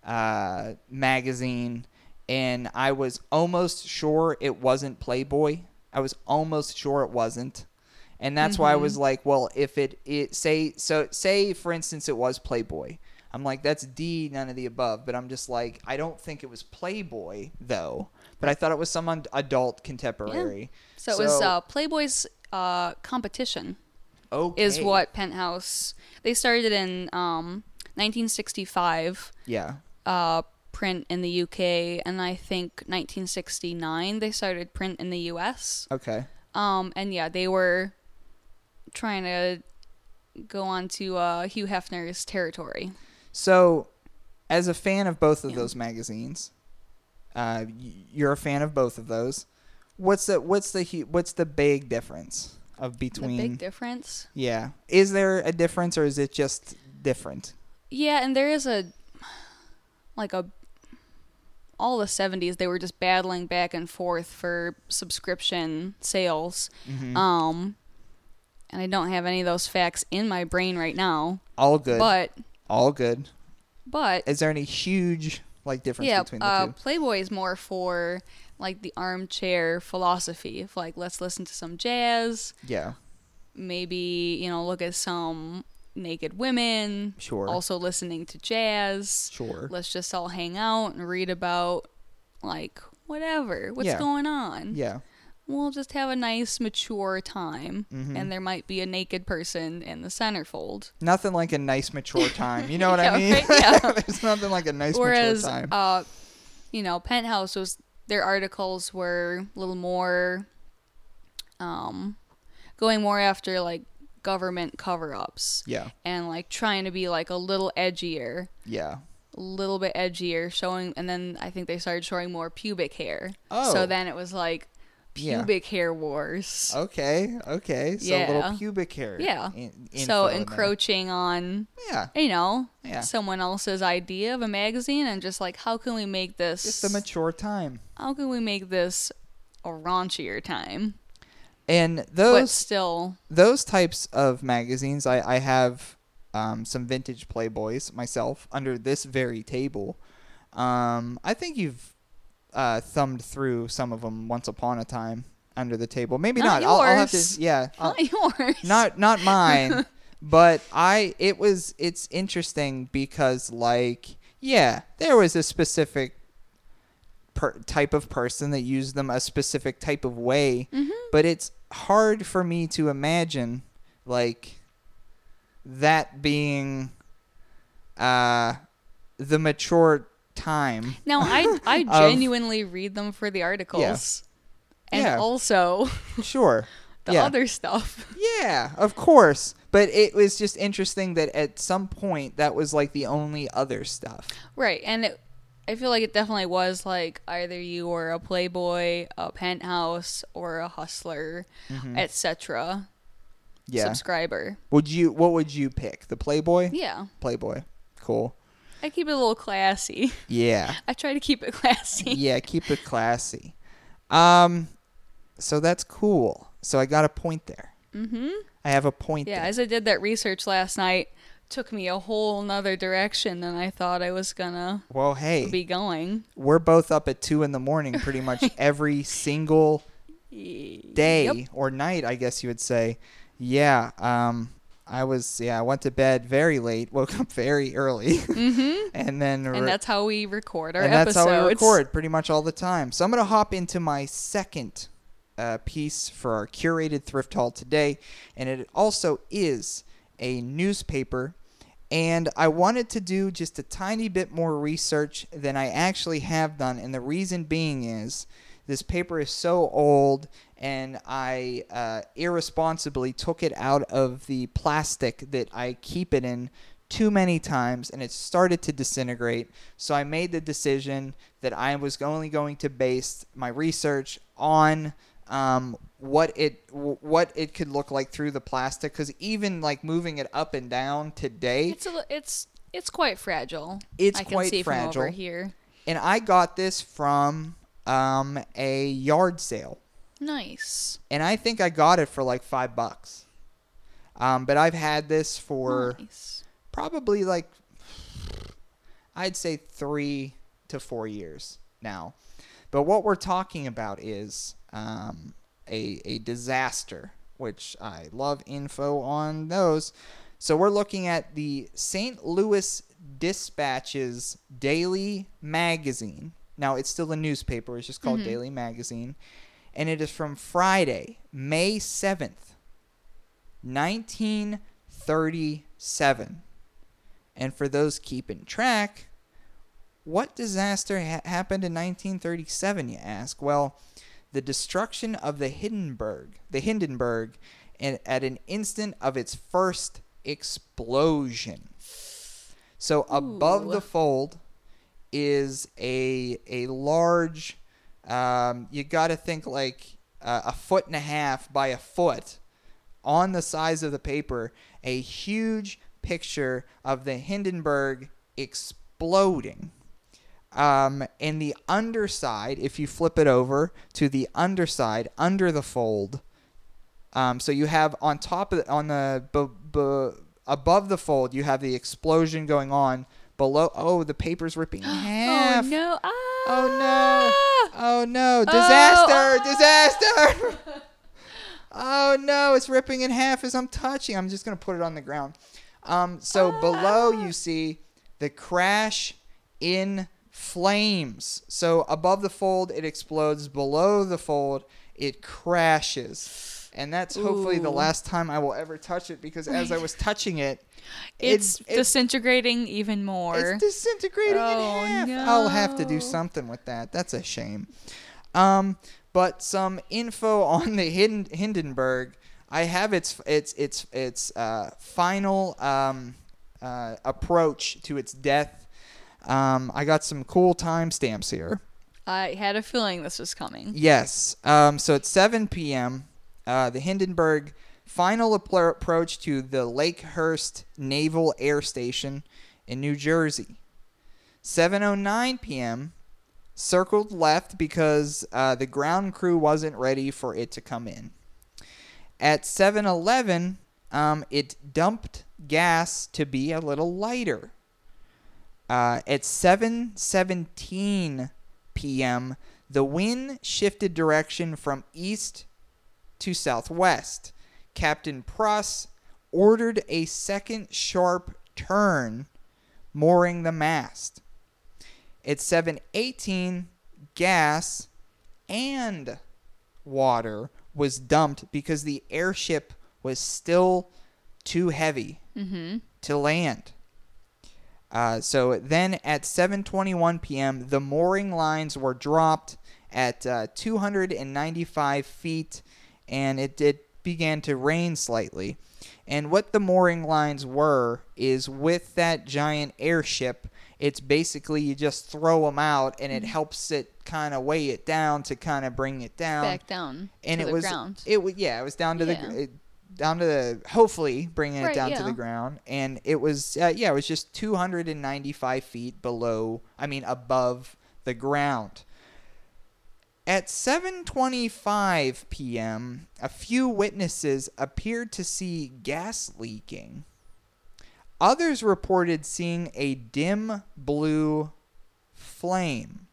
B: uh, magazine, and I was almost sure it wasn't Playboy. I was almost sure it wasn't, and that's why I was like, well, if it it say so say for instance it was Playboy. I'm like that's D, none of the above. But I'm just like I don't think it was Playboy though. But I thought it was some adult contemporary.
A: so it was uh, Playboy's uh, competition.
B: okay.
A: Is what Penthouse. They started in um, 1965.
B: Yeah.
A: Uh, print in the UK, and I think 1969 they started print in the US.
B: Okay.
A: Um, and yeah, they were trying to go on to uh, Hugh Hefner's territory.
B: So, as a fan of both of
A: Yeah.
B: those magazines, uh, you're a fan of both of those. What's the what's the what's the big difference of between
A: The
B: between?
A: big difference.
B: yeah, is there a difference or is it just different?
A: Yeah, and there is a like a all the 70s they were just battling back and forth for subscription sales.
B: Mm-hmm.
A: Um and I don't have any of those facts in my brain right now,
B: All good.
A: but
B: All good.
A: but
B: Is there any huge like difference
A: yeah,
B: between the
A: uh,
B: two?
A: Playboy is more for like the armchair philosophy of like let's listen to some jazz,
B: Yeah.
A: maybe you know look at some naked women,
B: Sure.
A: also listening to jazz.
B: Sure.
A: Let's just all hang out and read about like whatever what's
B: Yeah.
A: going on.
B: Yeah.
A: We'll just have a nice mature time,
B: Mhm.
A: and there might be a naked person in the centerfold.
B: Nothing like a nice mature *laughs* time. You know what
A: Yeah,
B: I mean?
A: right, *laughs* yeah.
B: There's nothing like a nice
A: Whereas,
B: mature time.
A: uh, you know, Penthouse was their articles were a little more, um, going more after like government cover-ups
B: yeah.
A: and like trying to be like a little edgier,
B: Yeah.
A: a little bit edgier, showing. And then I think they started showing more pubic hair.
B: Oh.
A: So then it was like
B: Yeah.
A: pubic hair wars.
B: Okay. Okay. So a
A: Yeah.
B: little pubic hair.
A: Yeah.
B: in-
A: so
B: info in there.
A: encroaching on
B: Yeah.
A: you know
B: Yeah.
A: someone else's idea of a magazine and just like how can we make this
B: Just a mature time.
A: how can we make this a raunchier time
B: And
A: but
B: those
A: still
B: those types of magazines, I, I have um, some vintage Playboys myself under this very table. Um, I think you've uh, thumbed through some of them once upon a time under the table. Maybe
A: Not
B: not. I'll, I'll have to. Yeah. *laughs* I'll-
A: not yours
B: not not mine *laughs* but i it was it's interesting because like yeah there was a specific per, type of person that used them a specific type of way
A: Mhm.
B: but it's hard for me to imagine like that being uh the mature time
A: now i i *laughs*
B: Of-
A: genuinely read them for the articles and
B: Yeah.
A: also *laughs*
B: sure
A: the
B: yeah.
A: other stuff *laughs*
B: Yeah, of course. But it was just interesting that at some point that was like the only other stuff.
A: right and it I feel like it definitely was like either you were a playboy, a penthouse, or a hustler, etc.
B: Mm-hmm. Yeah.
A: Subscriber.
B: Would you what would you pick? The Playboy?
A: Yeah.
B: Playboy. Cool.
A: I keep it a little classy.
B: Yeah. *laughs*
A: I try to keep it classy.
B: yeah, keep it classy. Um so that's cool. So I got a point there.
A: Mm-hmm.
B: I have a point
A: Yeah,
B: there.
A: as I did that research last night, took me a whole nother direction than I thought I was gonna
B: Well, hey,
A: be going.
B: we're both up at 2 in the morning pretty much *laughs* every single day
A: Yep.
B: or night, I guess you would say. Yeah, um I was yeah, I went to bed very late, woke up very early,
A: Mm-hmm. *laughs*
B: and then
A: And that's how we record our
B: and that's
A: episodes.
B: how we record pretty much all the time. So I'm gonna hop into my second uh, piece for our curated thrift haul today, and it also is a newspaper. And I wanted to do just a tiny bit more research than I actually have done, and the reason being is this paper is so old, and I uh, irresponsibly took it out of the plastic that I keep it in too many times and it started to disintegrate. So I made the decision that I was only going to base my research on um, what it what it could look like through the plastic. Because even like moving it up and down today,
A: It's a, it's it's quite fragile.
B: It's
A: I can
B: quite
A: see from over
B: fragile.
A: here.
B: and I got this from um, a yard sale.
A: Nice.
B: and I think I got it for like five bucks. Um, but I've had this for
A: nice.
B: probably like I'd say three to four years now. But what we're talking about is um, a a disaster, which I love info on those. So we're looking at the St. Louis Dispatch's daily magazine. Now it's still a newspaper; it's just called mm-hmm. Daily Magazine, and it is from Friday, May seventh, nineteen thirty-seven. And for those keeping track, what disaster ha- happened in 1937, you ask? Well, the destruction of the Hindenburg, the Hindenburg, and at an instant of its first explosion. So above
A: Ooh.
B: the fold is a a large. Um, you got to think like uh, a foot and a half by a foot on the size of the paper, a huge picture of the Hindenburg exploding. Um, and the underside, if you flip it over to the underside, under the fold, um, so you have on top of the, on the b- b- above the fold, you have the explosion going on. Below, oh, the paper's ripping in *gasps* half.
A: Oh no! Ah!
B: Oh no! Oh no! Disaster!
A: Oh,
B: Disaster! *laughs* oh no! It's ripping in half as I'm touching. I'm just gonna put it on the ground. Um, so below you see the crash in flames. So above the fold it explodes. Below the fold it crashes. And that's hopefully the last time I will ever touch it because as I was touching it, *laughs*
A: It's
B: it, it-
A: disintegrating even more.
B: it's disintegrating
A: Oh,
B: in half. I'll have to do something with that. That's a shame. Um, but some info *laughs* on the Hinden- Hindenburg. I have its its its its uh, final um, uh, approach to its death. Um, I got some cool timestamps here.
A: I had a feeling this was coming.
B: Yes. Um, so at 7 p.m., uh, the Hindenburg final approach to the Lakehurst Naval Air Station in New Jersey. 7:09 p.m. circled left because uh, the ground crew wasn't ready for it to come in. At 7:11, um, it dumped gas to be a little lighter. Uh, at 7:17 p.m., the wind shifted direction from east to southwest. Captain Pruss ordered a second sharp turn, mooring the mast. At 7:18, gas and water was dumped because the airship was still too heavy to land. Uh, so then at 7:21 p.m., the mooring lines were dropped at uh, 295 feet, and it did began to rain slightly. And what the mooring lines were is with that giant airship, it's basically you just throw them out, and it helps it kind of weigh it down to kind of bring it down
A: Back down
B: and
A: to
B: it
A: the
B: was
A: ground.
B: it was yeah it was down to
A: Yeah.
B: the it, down to the hopefully bringing it
A: Right,
B: down to the ground. And it was uh, yeah it was just 295 feet below i mean above the ground. At 7:25 p.m. a few witnesses appeared to see gas leaking. Others reported seeing a dim blue flame.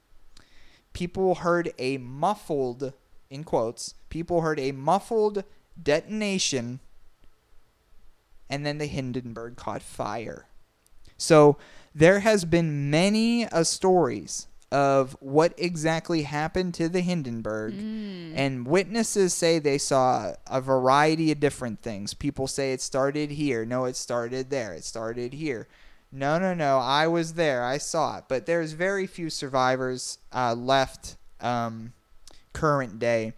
B: People heard a muffled in quotes people heard a muffled detonation and then the hindenburg caught fire so there has been many uh, stories of what exactly happened to the hindenburg and witnesses say they saw a variety of different things people say it started here no it started there it started here no, no, no. I was there. I saw it. But there's very few survivors uh, left um, current day.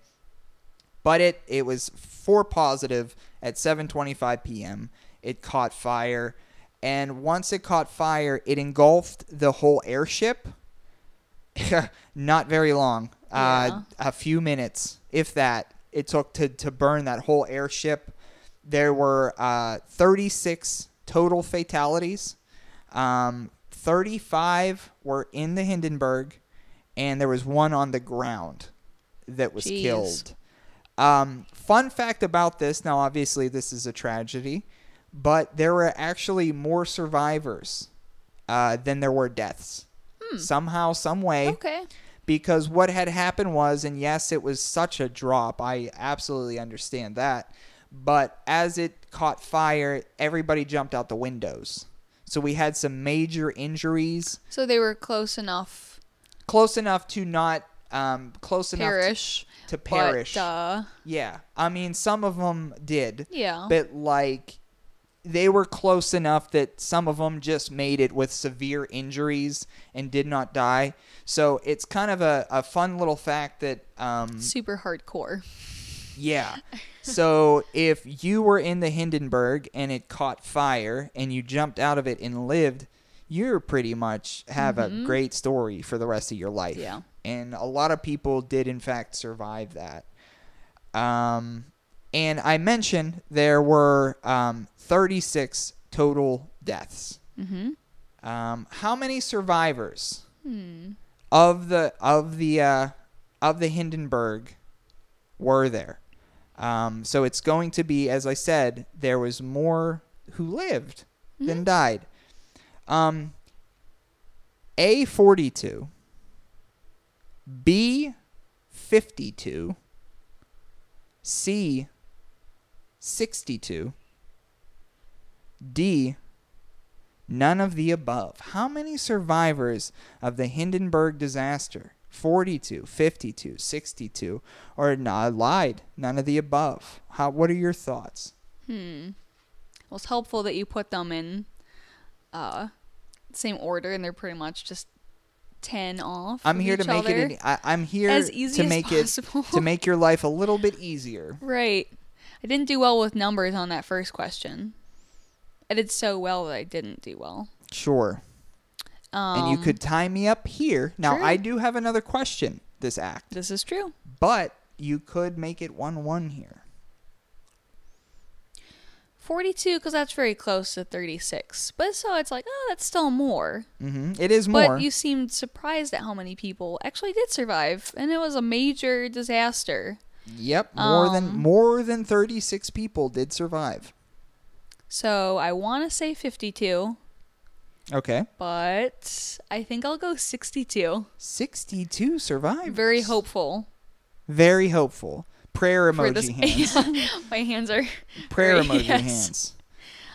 B: But it, it was four positive at 7:25 p.m. It caught fire, and once it caught fire, it engulfed the whole airship. *laughs* Not very long. Uh, a few minutes, if that, it took to, to burn that whole airship. There were uh, 36 total fatalities. Um, 35 were in the Hindenburg, and there was one on the ground that was
A: Jeez.
B: killed. Um, fun fact about this now, obviously, this is a tragedy, but there were actually more survivors uh, than there were deaths. Somehow, some way
A: Okay.
B: because what had happened was, and yes, it was such a drop. I absolutely understand that. But as it caught fire, everybody jumped out the windows. So we had some major injuries,
A: So they were close enough
B: close enough to not, um, close enough
A: perish.
B: To, perish.
A: But, uh,
B: Yeah, I mean, some of them did,
A: yeah.
B: but like they were close enough that some of them just made it with severe injuries and did not die. So it's kind of a, a fun little fact that um,
A: Super hardcore.
B: Yeah. *laughs* So if you were in the Hindenburg and it caught fire and you jumped out of it and lived, you're pretty much have a great story for the rest of your life.
A: Yeah.
B: And a lot of people did in fact survive that. Um and I mentioned there were um, 36 total deaths.
A: Mm-hmm.
B: Um, how many survivors
A: Hmm.
B: of the of the uh, of the Hindenburg were there? Um, so it's going to be, as I said, there was more who lived than died. Um, A forty two, B fifty two, C sixty two, D None of the above. How many survivors of the Hindenburg disaster? 42, 52, 62, or no, I lied. None of the above. How? What are your thoughts?
A: Hmm. Well, it's helpful that you put them in uh same order, and they're pretty much just ten off.
B: I'm here to make
A: other.
B: it. An, I, I'm here
A: As easy
B: to
A: as
B: make
A: possible.
B: it to make your life a little bit easier.
A: Right. I didn't do well with numbers on that first question. I did so well that I didn't do well.
B: Sure.
A: Um,
B: and you could tie me up here. Now
A: true.
B: I do have another question. This act,
A: This is true.
B: but you could make it one-one here.
A: 42 because that's very close to 36. But so it's like, oh, that's still more.
B: hmm It is more.
A: But you seemed surprised at how many people actually did survive, and it was a major disaster.
B: Yep, more than
A: Um,
B: more than 36 people did survive.
A: So I want to say 52,
B: Okay.
A: but I think I'll go 62.
B: 62 survived.
A: Very hopeful.
B: Very hopeful. Prayer emoji *laughs*
A: this.
B: hands.
A: My hands are.
B: Prayer emoji
A: yes.
B: hands.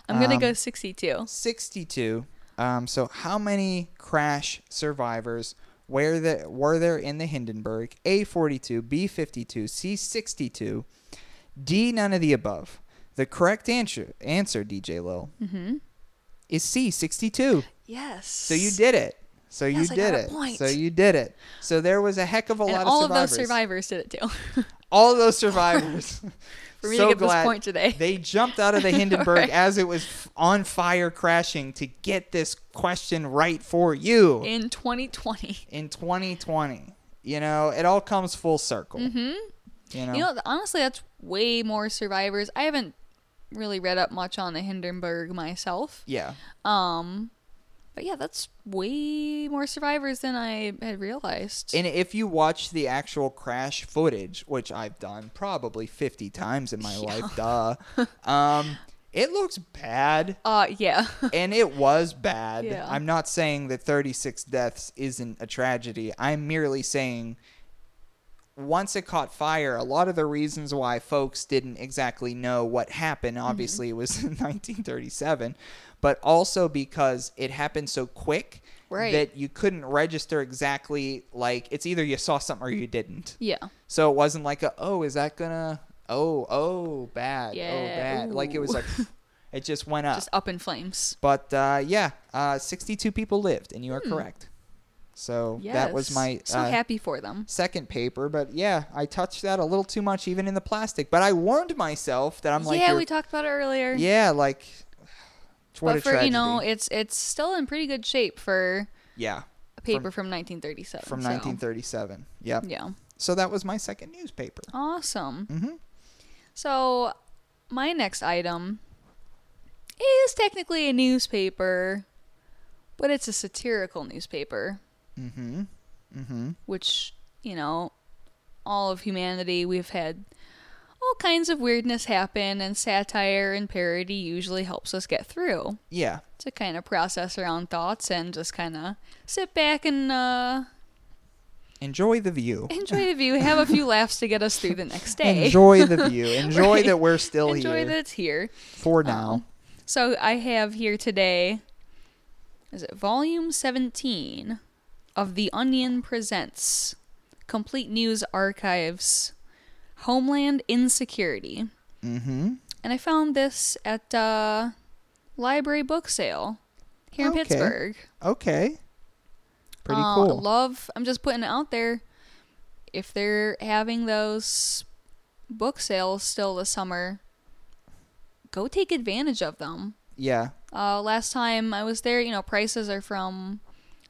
A: I'm gonna
B: Um,
A: go 62.
B: 62. Um, so how many crash survivors were there were there in the Hindenburg? A 42, B 52, C 62, D none of the above. The correct answer answer DJ Lil
A: Mm-hmm.
B: is C 62.
A: Yes.
B: So you did it. So
A: Yes,
B: you
A: I
B: did it.
A: point.
B: So you did it. So there was a heck of a
A: and
B: lot of survivors.
A: all of those survivors did it too. *laughs*
B: all of those survivors. *laughs*
A: For me
B: so
A: to get
B: glad
A: this point today.
B: They jumped out of the *laughs* Hindenburg as it was on fire crashing to get this question right for you
A: in 2020.
B: in 2020. You know, it all comes full circle.
A: Mm-hmm.
B: You know,
A: You know, honestly, that's way more survivors. I haven't really read up much on the Hindenburg myself.
B: yeah.
A: Um, but yeah, that's way more survivors than I had realized.
B: And if you watch the actual crash footage, which I've done probably 50 times in my *laughs* life, duh, um, it looks bad.
A: uh, yeah. *laughs*
B: and it was bad.
A: Yeah.
B: I'm not saying that 36 deaths isn't a tragedy. I'm merely saying once it caught fire, a lot of the reasons why folks didn't exactly know what happened,
A: Mm-hmm.
B: obviously, it was *laughs* in 1937, but also because it happened so quick
A: Right.
B: that you couldn't register exactly like it's either you saw something or you didn't.
A: yeah.
B: So it wasn't like a oh, is that gonna oh oh bad oh
A: Yeah,
B: bad like it was like *laughs* it just went up.
A: Just up in flames.
B: But uh, yeah, uh, 62 people lived, and you are correct. So
A: Yes.
B: that was my
A: so
B: uh,
A: happy for them.
B: second paper. But yeah, I touched that a little too much, even in the plastic. But I warned myself that I'm like,
A: yeah, we talked about it earlier.
B: yeah, like what
A: but for
B: tragedy.
A: you know, it's it's still in pretty good shape for
B: yeah,
A: a paper from, 1937.
B: from
A: so,
B: 1937. Yep.
A: Yeah.
B: So that was my second newspaper.
A: Awesome.
B: Mm-hmm.
A: So, my next item is technically a newspaper, but it's a satirical newspaper,
B: Mm-hmm. Mm-hmm.
A: which, you know, all of humanity, we've had all kinds of weirdness happen, and satire and parody usually helps us get through
B: Yeah.
A: to kind of process our own thoughts and just kind of sit back and uh,
B: Enjoy the view. *laughs*
A: enjoy the view, have a few laughs to get us through the next day.
B: Enjoy the *laughs* view. Enjoy
A: Right.
B: that we're still
A: Enjoy
B: here Enjoy
A: that it's here.
B: for now.
A: So I have here today, is it volume 17 of The Onion Presents Complete News Archives Homeland Insecurity.
B: Mm-hmm.
A: And I found this at uh, library book sale here in Pittsburgh.
B: Okay. Pretty
A: Uh,
B: cool.
A: Love, I'm just putting it out there. If they're having those book sales still this summer, go take advantage of them.
B: yeah.
A: Uh, last time I was there, you know, prices are from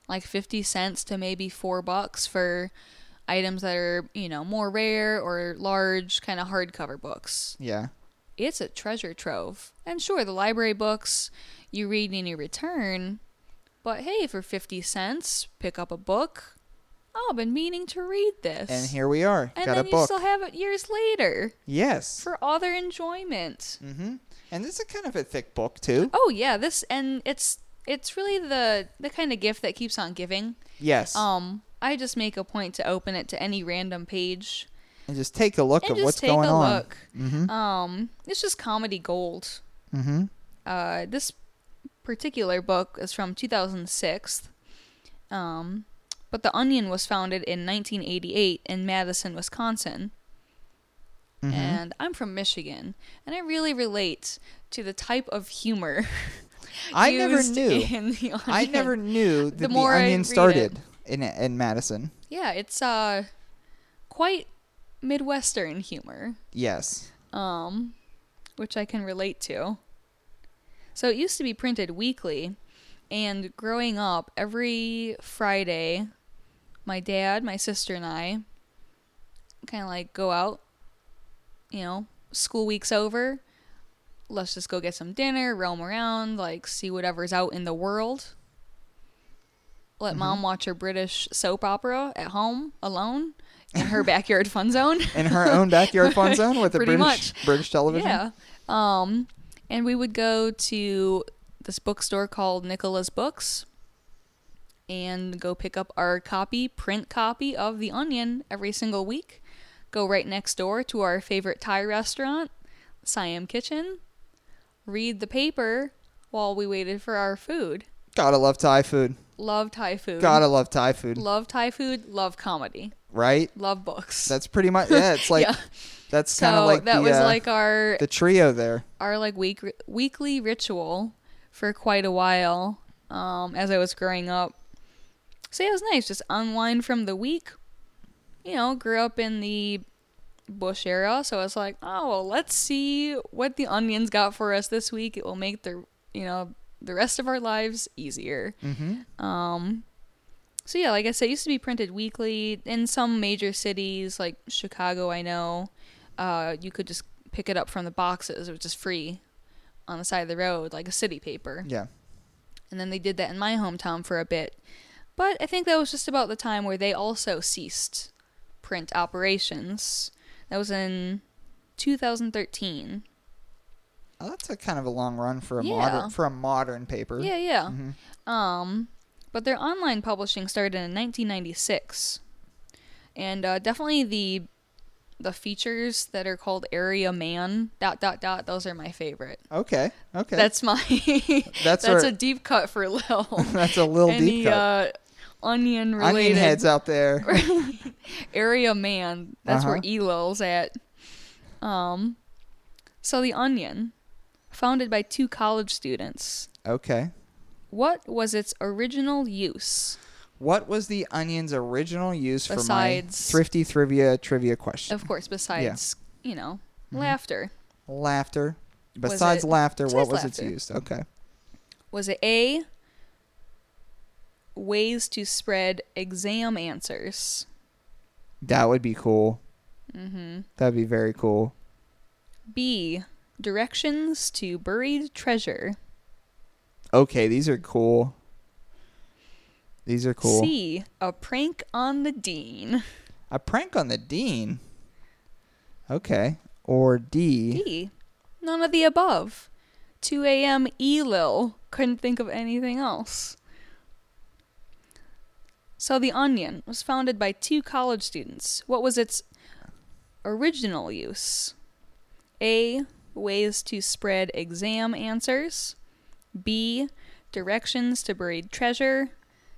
A: like 50 cents to maybe four bucks for items that are, you know, more rare or large kind of hardcover books.
B: Yeah.
A: it's a treasure trove. And sure, the library books you read and you return, but hey, for 50 cents, pick up a book. Oh, I've been meaning to read this.
B: And here we are.
A: And
B: Got
A: then
B: a
A: you still have it years later
B: yes.
A: for other enjoyment.
B: mm-hmm. And this is kind of a thick book too.
A: Oh yeah, this and it's it's really the the kind of gift that keeps on giving.
B: Yes.
A: Um, I just make a point to open it to any random page
B: and just take a look
A: and
B: at
A: just
B: what's
A: take
B: going
A: a
B: on.
A: look.
B: Mm-hmm.
A: Um, it's just comedy gold.
B: Mm-hmm.
A: Uh, this particular book is from 2006. Um, but The Onion was founded in 1988 in Madison, Wisconsin.
B: Mm-hmm.
A: And I'm from Michigan, and I really relate to the type of humor. *laughs*
B: I never knew.
A: In the onion.
B: I never knew that the,
A: more
B: onion started in in Madison.
A: Yeah, it's uh quite midwestern humor.
B: Yes.
A: um, which I can relate to. So it used to be printed weekly, and growing up, every Friday, my dad, my sister, and I kind of like go out. You know, school week's over. Let's just go get some dinner, roam around, like see whatever's out in the world. Let mom watch her British soap opera at home alone in her backyard fun zone. *laughs*
B: In her own backyard fun *laughs* zone with a British
A: much.
B: British television.
A: Yeah. Um, and we would go to this bookstore called Nicola's Books and go pick up our copy, print copy of The Onion every single week. Go right next door to our favorite Thai restaurant, Siam Kitchen. Read the paper while we waited for our food.
B: Gotta love Thai food.
A: Love Thai food.
B: Gotta love Thai food.
A: Love Thai food. Love comedy.
B: right?
A: Love books.
B: That's pretty much yeah. It's *laughs* like
A: yeah.
B: that's
A: So
B: kind of like
A: that
B: the,
A: was
B: uh,
A: like our
B: the trio there.
A: our like week weekly ritual for quite a while um, as I was growing up. So yeah, it was nice. Just unwind from the week. You know, grew up in the Bush era, so I was like, oh well, let's see what the onions got for us this week. It will make the you know the rest of our lives easier.
B: Mm-hmm.
A: Um, so yeah, like I said, it used to be printed weekly in some major cities like Chicago. I know uh, you could just pick it up from the boxes. It was just free on the side of the road, like a city paper.
B: Yeah.
A: And then they did that in my hometown for a bit. But I think that was just about the time where they also ceased print operations. That was in 2013.
B: Oh, that's a kind of a long run for a
A: Yeah.
B: modern for a modern paper.
A: Yeah, yeah.
B: Mhm.
A: Um, but their online publishing started in 1996, and uh, definitely the the features that are called Area Man dot dot dot. Those are my favorite.
B: Okay. Okay.
A: That's my *laughs*
B: That's
A: that's,
B: our-
A: a deep cut for Lil. *laughs*
B: That's a little
A: Any
B: deep cut.
A: uh, onion related
B: Onion heads out there. *laughs*
A: Area Man. That's where
B: Uh-huh.
A: Elil's at. Um, so the Onion, founded by two college students.
B: okay.
A: What was its original use?
B: What was the onion's original use for
A: Besides-
B: my thrifty trivia trivia question?
A: Of course, besides, you know, laughter.
B: Laughter. Besides
A: it-
B: laughter, what
A: besides
B: was its
A: laughter.
B: use? Okay.
A: Was it A, ways to spread exam answers?
B: That would be cool.
A: Mm-hmm.
B: That'd be very cool.
A: B, directions to buried treasure?
B: Okay, these are cool. These are cool.
A: C, a prank on the dean?
B: A prank on the dean. Okay. Or D.
A: D, none of the above. 2 a.m. Elil. Couldn't think of anything else. So, The Onion was founded by two college students. What was its original use? A. Ways to spread exam answers. B. Directions to buried treasure.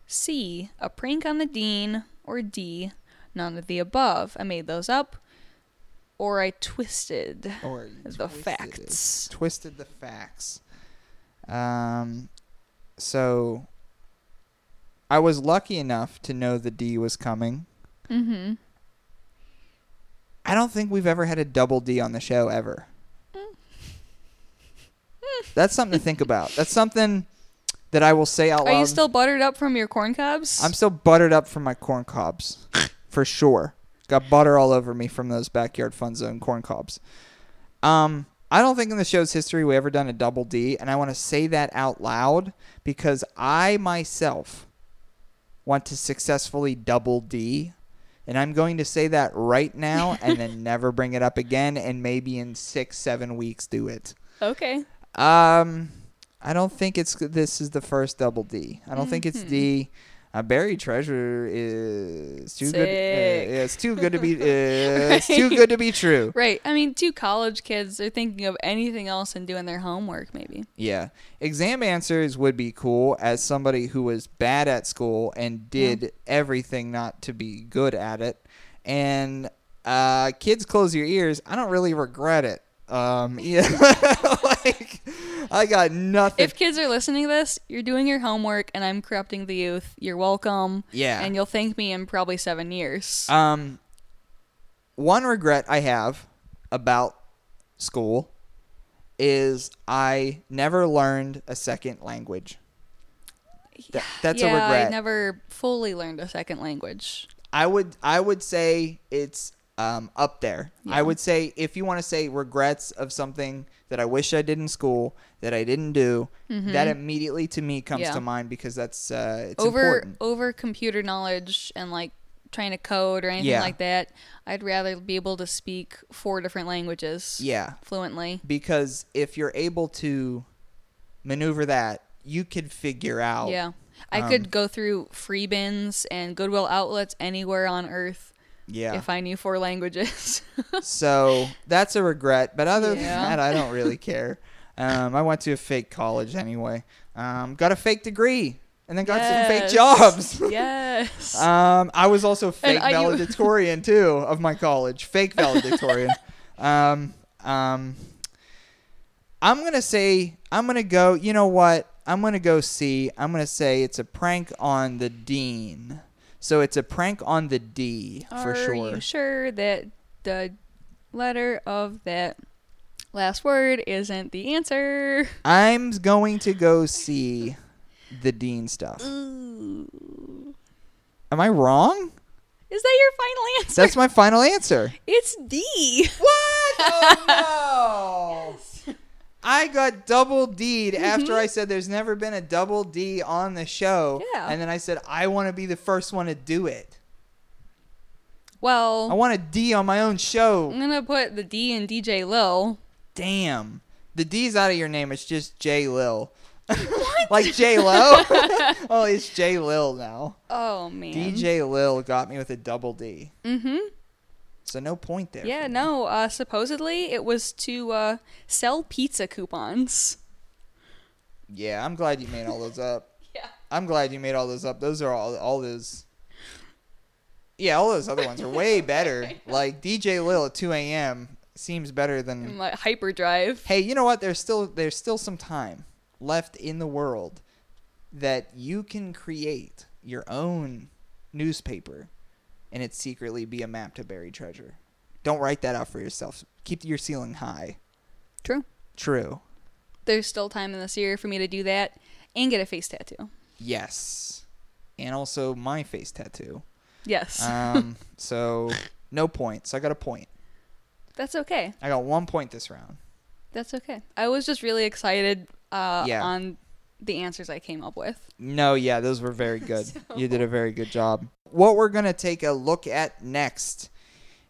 A: C. A prank on the dean. Or D. None of the above. I made those up. Or I twisted
B: Or
A: the
B: twisted it.
A: facts.
B: Twisted the facts. Um, so I was lucky enough to know the D was coming.
A: Mm-hmm.
B: I don't think we've ever had a double D on the show ever. That's something to think about. That's something that I will say out loud.
A: Are you still buttered up from your corn cobs?
B: I'm still buttered up from my corn cobs, for sure. Got butter all over me from those backyard fun zone corn cobs. Um, I don't think in the show's history we ever done a double D, and I want to say that out loud because I myself want to successfully double D, and I'm going to say that right now and then *laughs* never bring it up again, and maybe in six, seven weeks do it.
A: Okay.
B: Um, I don't think it's this is the first double D. I don't think it's
A: Mm-hmm.
B: D. Uh, buried treasure is too good. Uh, yeah, it's too good to be. Uh, *laughs* It's too good to be true.
A: Right. I mean, two college kids are thinking of anything else and doing their homework, maybe.
B: Yeah. Exam answers would be cool as somebody who was bad at school and did everything not to be good at it. And uh, kids close your ears. I don't really regret it. Um, *laughs* yeah. *laughs* like, I got nothing.
A: If kids are listening to this, you're doing your homework and I'm corrupting the youth. You're welcome.
B: Yeah.
A: And you'll thank me in probably seven years.
B: Um, one regret I have about school is I never learned a second language. Th- that's
A: yeah,
B: a regret.
A: I never fully learned a second language.
B: I would I would say it's um, up there.
A: Yeah.
B: I would say if you want to say regrets of something that I wish I did in school that I didn't do, that immediately to me comes
A: Mm-hmm. Yeah.
B: to mind because that's uh, it's
A: over
B: important.
A: over computer knowledge and like trying to code or anything
B: Yeah.
A: like that. I'd rather be able to speak four different languages
B: Yeah,
A: fluently.
B: because if you're able to maneuver that, you could figure out.
A: Yeah. I
B: Um,
A: could go through free bins and Goodwill outlets anywhere on earth
B: Yeah.
A: if I knew four languages. *laughs*
B: so that's a regret. But other than that, I don't really care. Um, I went to a fake college anyway. Um, got a fake degree and then got some fake jobs. *laughs*
A: yes.
B: Um, I was also fake
A: I-
B: valedictorian *laughs* too of my college. Fake valedictorian. um, um, I'm gonna say I'm gonna go. You know what? I'm gonna go see. I'm gonna say it's a prank on the dean. So it's a prank on the D for
A: Are
B: sure.
A: you sure that the letter of that last word isn't the answer?
B: I'm going to go see the dean stuff.
A: Ooh.
B: Am I wrong?
A: Is that your final answer?
B: That's my final answer.
A: it's D.
B: What? Oh *laughs* no! I got double D'd after I said there's never been a double D on the show.
A: Yeah.
B: And then I said I want to be the first one to do it.
A: Well, I
B: want a D on my own show.
A: I'm gonna put the D in DJ Lil.
B: Damn. The D's out of your name. It's just J Lil. *laughs* like J Lo? *laughs* oh, it's J Lil now.
A: Oh man.
B: DJ Lil got me with a double D.
A: Mm-hmm.
B: So no point there.
A: Yeah, no. Uh, supposedly it was to uh, sell pizza coupons.
B: Yeah, I'm glad you made all those up. *laughs*
A: Yeah.
B: I'm glad you made all those up. Those are all all those. Yeah, all those other ones are way *laughs* better. Like DJ Lil at 2 a.m. seems better than.
A: Like hyperdrive.
B: Hey, you know what? There's still there's still some time left in the world that you can create your own newspaper, and it secretly be a map to buried treasure. Don't write that out for yourself. Keep your ceiling high.
A: True.
B: True.
A: There's still time in this year for me to do that and get a face tattoo.
B: Yes. And also my face tattoo.
A: Yes.
B: Um, *laughs* so no points. I got a point.
A: That's okay.
B: I got one point this round.
A: That's okay. I was just really excited uh,
B: Yeah.
A: on the answers I came up with.
B: No, yeah, those were very *laughs* good. You did a very good job. What we're gonna take a look at next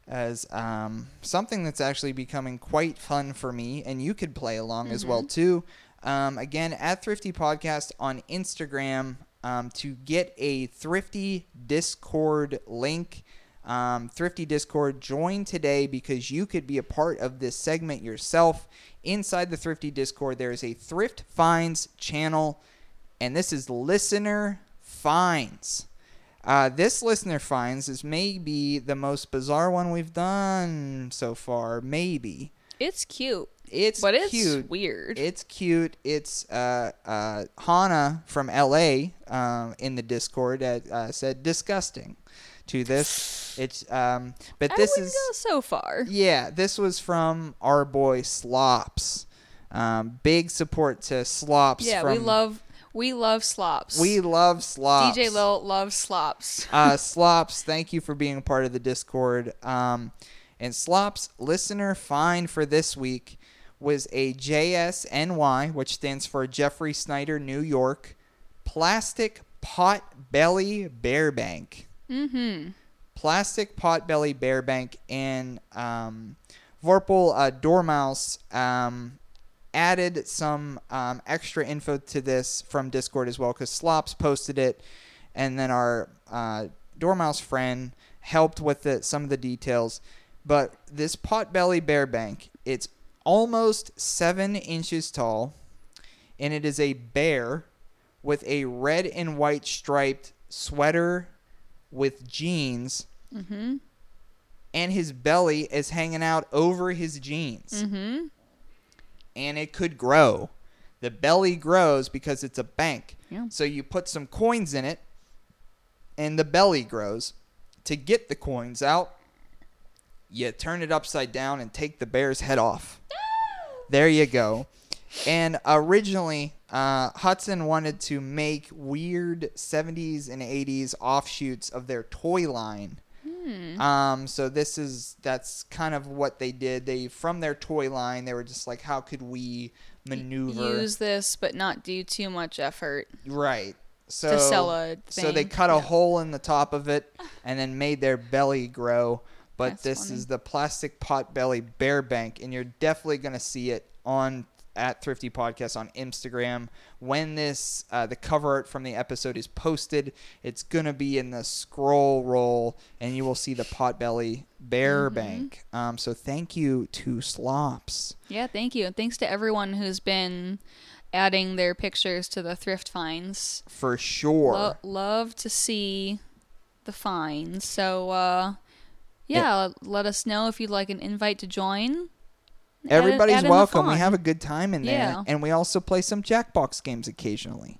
B: as um, something that's actually becoming quite fun for me, and you could play along as well too. Um, again, at Thrifty Podcast on Instagram um, to get a Thrifty Discord link. Um, Thrifty Discord, join today because you could be a part of this segment yourself. Inside the Thrifty Discord, there is a Thrift Finds channel and this is listener finds. Uh, this listener finds is maybe the most bizarre one we've done so far. Maybe
A: It's cute,
B: it's
A: but it's
B: cute.
A: weird.
B: It's cute. It's uh, uh, Hana from LA um, in the Discord that uh, said disgusting to this. It's um, but
A: I
B: this is
A: go so far.
B: yeah, this was from our boy Slops. Um, big support to Slops.
A: Yeah,
B: from,
A: we love we love slops.
B: we love Slops.
A: DJ Lil loves slops. *laughs*
B: uh, Slops, thank you for being a part of the Discord. Um, and Slops, listener find for this week was a JSNY, which stands for Jeffrey Snyder New York plastic pot belly bear bank.
A: Mm-hmm.
B: Plastic pot belly bear bank and um, Vorpal uh, Dormouse um, added some um, extra info to this from Discord as well because Slops posted it, and then our uh, Dormouse friend helped with it, some of the details. But this potbelly bear bank, it's almost seven inches tall, and it is a bear with a red and white striped sweater with jeans,
A: Mm-hmm.
B: and his belly is hanging out over his jeans
A: Mm-hmm.
B: and it could grow. The belly grows because it's a bank.
A: Yeah.
B: So you put some coins in it, and the belly grows. To get the coins out, you turn it upside down and take the bear's head off. There you go. And originally, uh, Hudson wanted to make weird 70s and 80s offshoots of their toy line.
A: Hmm.
B: Um, so this is that's kind of what they did. They from their toy line, they were just like, how could we maneuver?
A: Use this, but not do too much effort.
B: right. So
A: sell a
B: so they cut a
A: yeah.
B: hole in the top of it *laughs* and then made their belly grow. But
A: That's
B: this
A: funny.
B: is the plastic pot belly bear bank, and you're definitely gonna see it on at Thrifty Podcast on Instagram when this uh, the cover art from the episode is posted. It's gonna be in the scroll roll, and you will see the potbelly bear
A: Mm-hmm.
B: bank. Um, so thank you to Slops.
A: Yeah, thank you. And thanks to everyone who's been adding their pictures to the thrift finds.
B: For sure.
A: Lo- love to see the finds. So, uh, yeah, let us know if you'd like an invite to join.
B: Everybody's welcome. We have a good time in there,
A: Yeah.
B: and we also play some Jackbox games occasionally.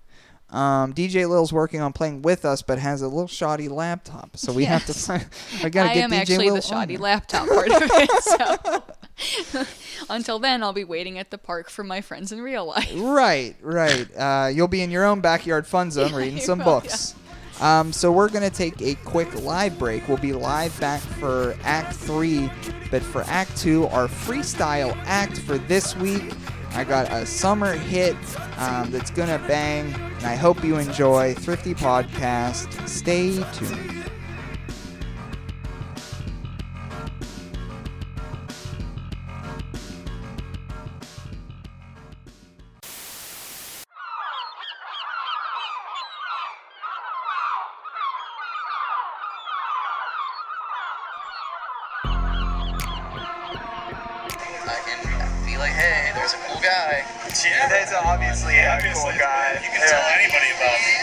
B: Um, DJ Lil's working on playing with us, but has a little shoddy laptop, so we have to.
A: Yes.
B: Find, I gotta
A: I
B: get
A: am
B: DJ
A: actually
B: Lil
A: the shoddy laptop part of it. *laughs* So *laughs* until then, I'll be waiting at the park for my friends in real life.
B: Right, right. Uh, you'll be in your own backyard fun zone *laughs* reading some
A: will,
B: books. Um, so we're gonna take a quick live break. We'll be live back for Act Three, but for Act Two, our freestyle act for this week, I got a summer hit um, that's gonna bang, and I hope you enjoy. Thrifty Podcast. Stay tuned.
D: Yeah, that's obviously a cool guy. You can tell anybody about me.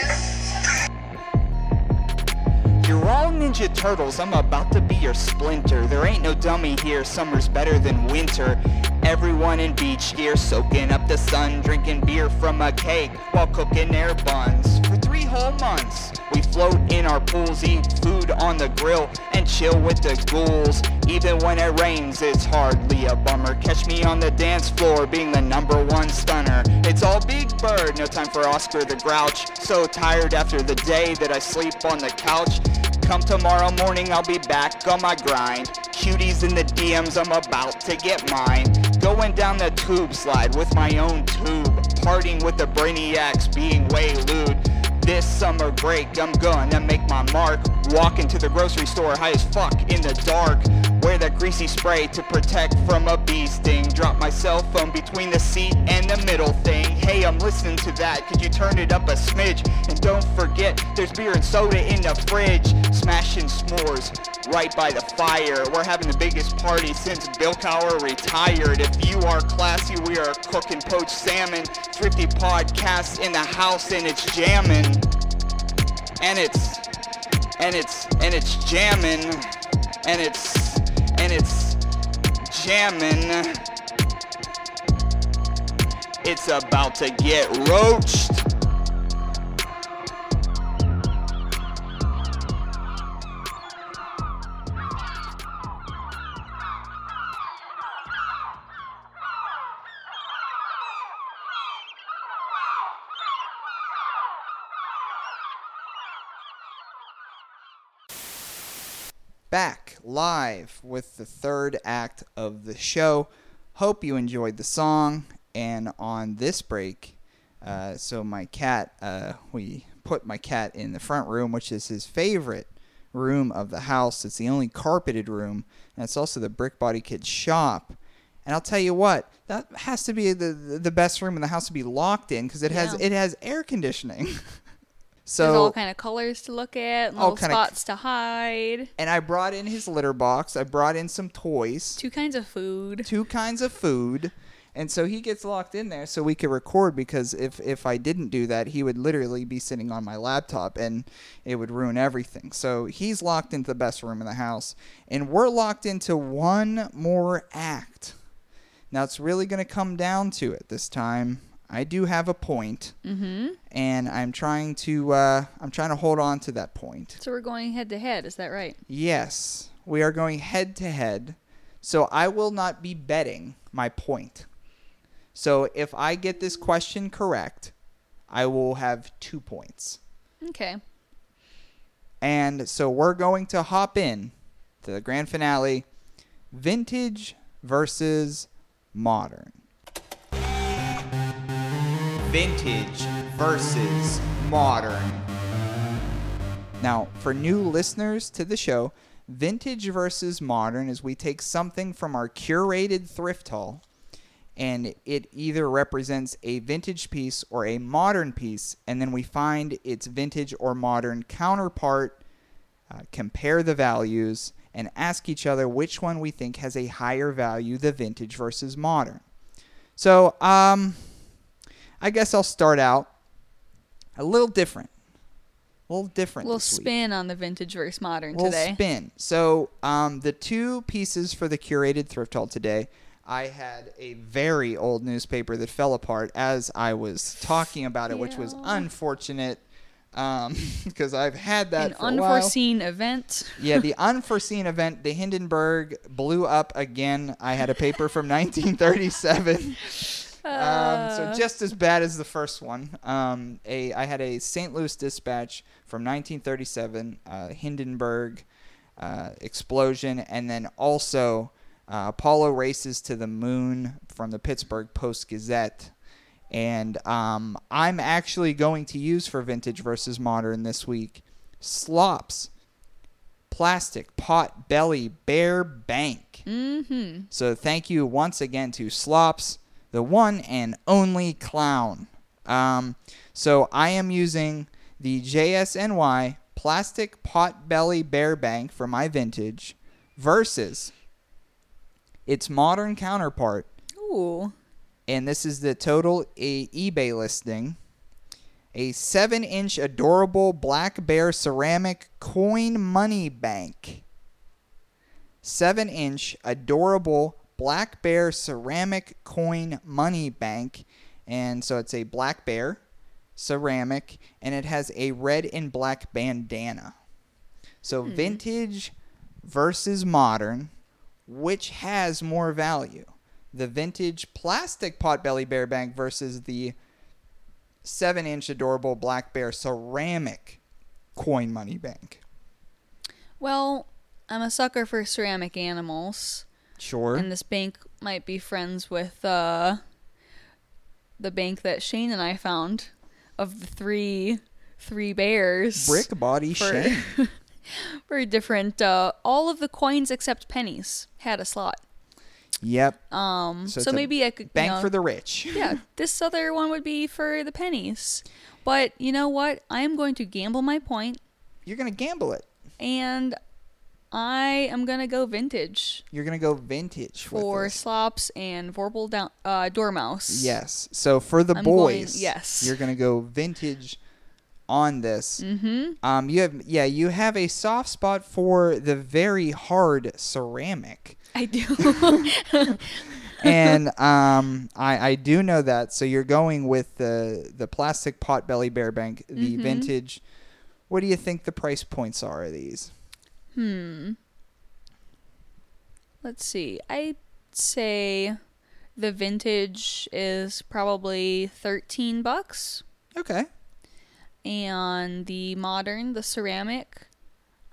B: You're all Ninja Turtles, I'm about to be your splinter. There ain't no dummy here, summer's better than winter. Everyone in beach gear, soaking up the sun, drinking beer from a cake while cooking their buns. Three whole months, we float in our pools, eat food on the grill, and chill with the ghouls. Even when it rains, it's hardly a bummer. Catch me on the dance floor, being the number one stunner. It's all Big Bird, no time for Oscar the Grouch. So tired after the day that I sleep on the couch. Come tomorrow morning, I'll be back on my grind. Cuties in the DMs, I'm about to get mine. Going down the tube slide with my own tube. Partying with the brainiacs, being way lewd. This summer break, I'm gonna make my mark. Walk into the grocery store high as fuck in the dark. Wear that greasy spray to protect from a bee sting. Drop my cell phone between the seat and the middle thing. Hey, I'm listening to that. Could you turn it up a smidge? And don't forget, there's beer and soda in the fridge. Smashing s'mores right by the fire. We're having the biggest party since Bill Cowher retired. If you are classy, we are cooking poached salmon. Thrifty podcast in the house and it's jamming. And it's and it's and it's jamming. And it's and it's jamming. It's about to get roached. back live with the third act of the show. Hope you enjoyed the song. And on this break, uh, so my cat, uh, we put my cat in the front room, which is his favorite room of the house. It's the only carpeted room, and it's also the Brick Body Kids shop. And I'll tell you what, that has to be the the best room in the house to be locked in because it has
A: Yeah.
B: it has air conditioning. *laughs*
A: There's
B: so
A: all kind of colors to look at, and
B: All
A: little
B: kinda-
A: spots to hide,
B: and I brought in his litter box. I brought in some toys,
A: two kinds of food.
B: two kinds of food, and so he gets locked in there so we could record. Because if if I didn't do that, he would literally be sitting on my laptop and it would ruin everything. So he's locked into the best room in the house, and we're locked into one more act. Now it's really going to come down to it this time. I do have a point,
A: Mm-hmm.
B: and I'm trying to uh, I'm trying to hold on to that point.
A: So we're going head to head. Is that right?
B: Yes, we are going head to head. So I will not be betting my point. So if I get this question correct, I will have two points.
A: Okay.
B: And so we're going to hop in to the grand finale vintage versus modern. Vintage versus modern. Now, for new listeners to the show, vintage versus modern is we take something from our curated thrift haul and it either represents a vintage piece or a modern piece, and then we find its vintage or modern counterpart, uh, compare the values, and ask each other which one we think has a higher value, the vintage versus modern. So, um, I guess I'll start out a little different. A little different.
A: A little
B: this week
A: spin on the vintage versus modern
B: little
A: today.
B: spin. So, um, the two pieces for the curated thrift haul today, I had a very old newspaper that fell apart as I was talking about it, which was unfortunate um, *laughs* because I've had that
A: An
B: for a while.
A: unforeseen event.
B: Yeah, the *laughs* unforeseen event, the Hindenburg blew up again. I had a paper from 1937. *laughs* Um, so
A: Uh.
B: just as bad as the first one. Um, a I had a St. Louis Dispatch from 1937, uh, Hindenburg uh, explosion, and then also uh, Apollo races to the moon from the Pittsburgh Post Gazette. And um, I'm actually going to use for vintage versus modern this week slops, plastic pot belly bear bank.
A: Mm-hmm.
B: So thank you once again to Slops, the one and only clown. Um, so I am using the JSNY plastic pot belly bear bank for my vintage versus its modern counterpart,
A: Ooh.
B: and this is the total a- eBay listing. A seven inch adorable black bear ceramic coin money bank. Seven inch adorable black bear ceramic coin money bank. And so it's a black bear ceramic and it has a red and black bandana. So hmm. vintage versus modern, which has more value? The vintage plastic potbelly bear bank versus the seven inch adorable black bear ceramic coin money bank.
A: Well, I'm a sucker for ceramic animals,
B: Sure.
A: and this bank might be friends with uh, the bank that Shane and I found of the three three bears.
B: Brick body
A: for-
B: Shane. *laughs*
A: Very different. Uh, all of the coins except pennies had a slot.
B: Yep.
A: Um,
B: So
A: so, maybe I could you
B: Bank
A: know,
B: for the rich. *laughs*
A: yeah, this other one would be for the pennies. But you know what? I am going to gamble my point,
B: You're gonna gamble it.
A: and I am gonna go vintage
B: You're gonna go vintage
A: for
B: with this.
A: slops and Vorpal down, uh, Dormouse.
B: Yes. So for the
A: I'm going-
B: boys,
A: yes.
B: you're gonna go vintage on this.
A: Mm-hmm.
B: Um, you have yeah, you have a soft spot for the very hard ceramic.
A: I do. *laughs*
B: and um, I, I do know that. So you're going with the the plastic pot belly bear bank, the
A: Mhm.
B: vintage. What do you think the price points are of these?
A: Hmm. Let's see. I'd say the vintage is probably thirteen bucks.
B: Okay.
A: and the modern, the ceramic,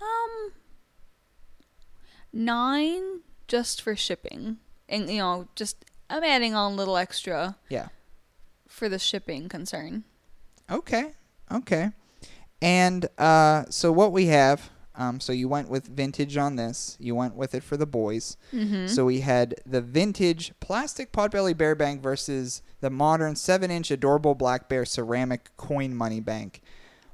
A: um, nine just for shipping, and you know, just I'm adding on a little extra
B: Yeah.
A: for the shipping concern.
B: Okay. Okay. And uh, so what we have, um, so you went with vintage on this. You went with it for the boys.
A: Mm-hmm.
B: So we had the vintage plastic potbelly bear bank versus the modern seven-inch adorable black bear ceramic coin money bank.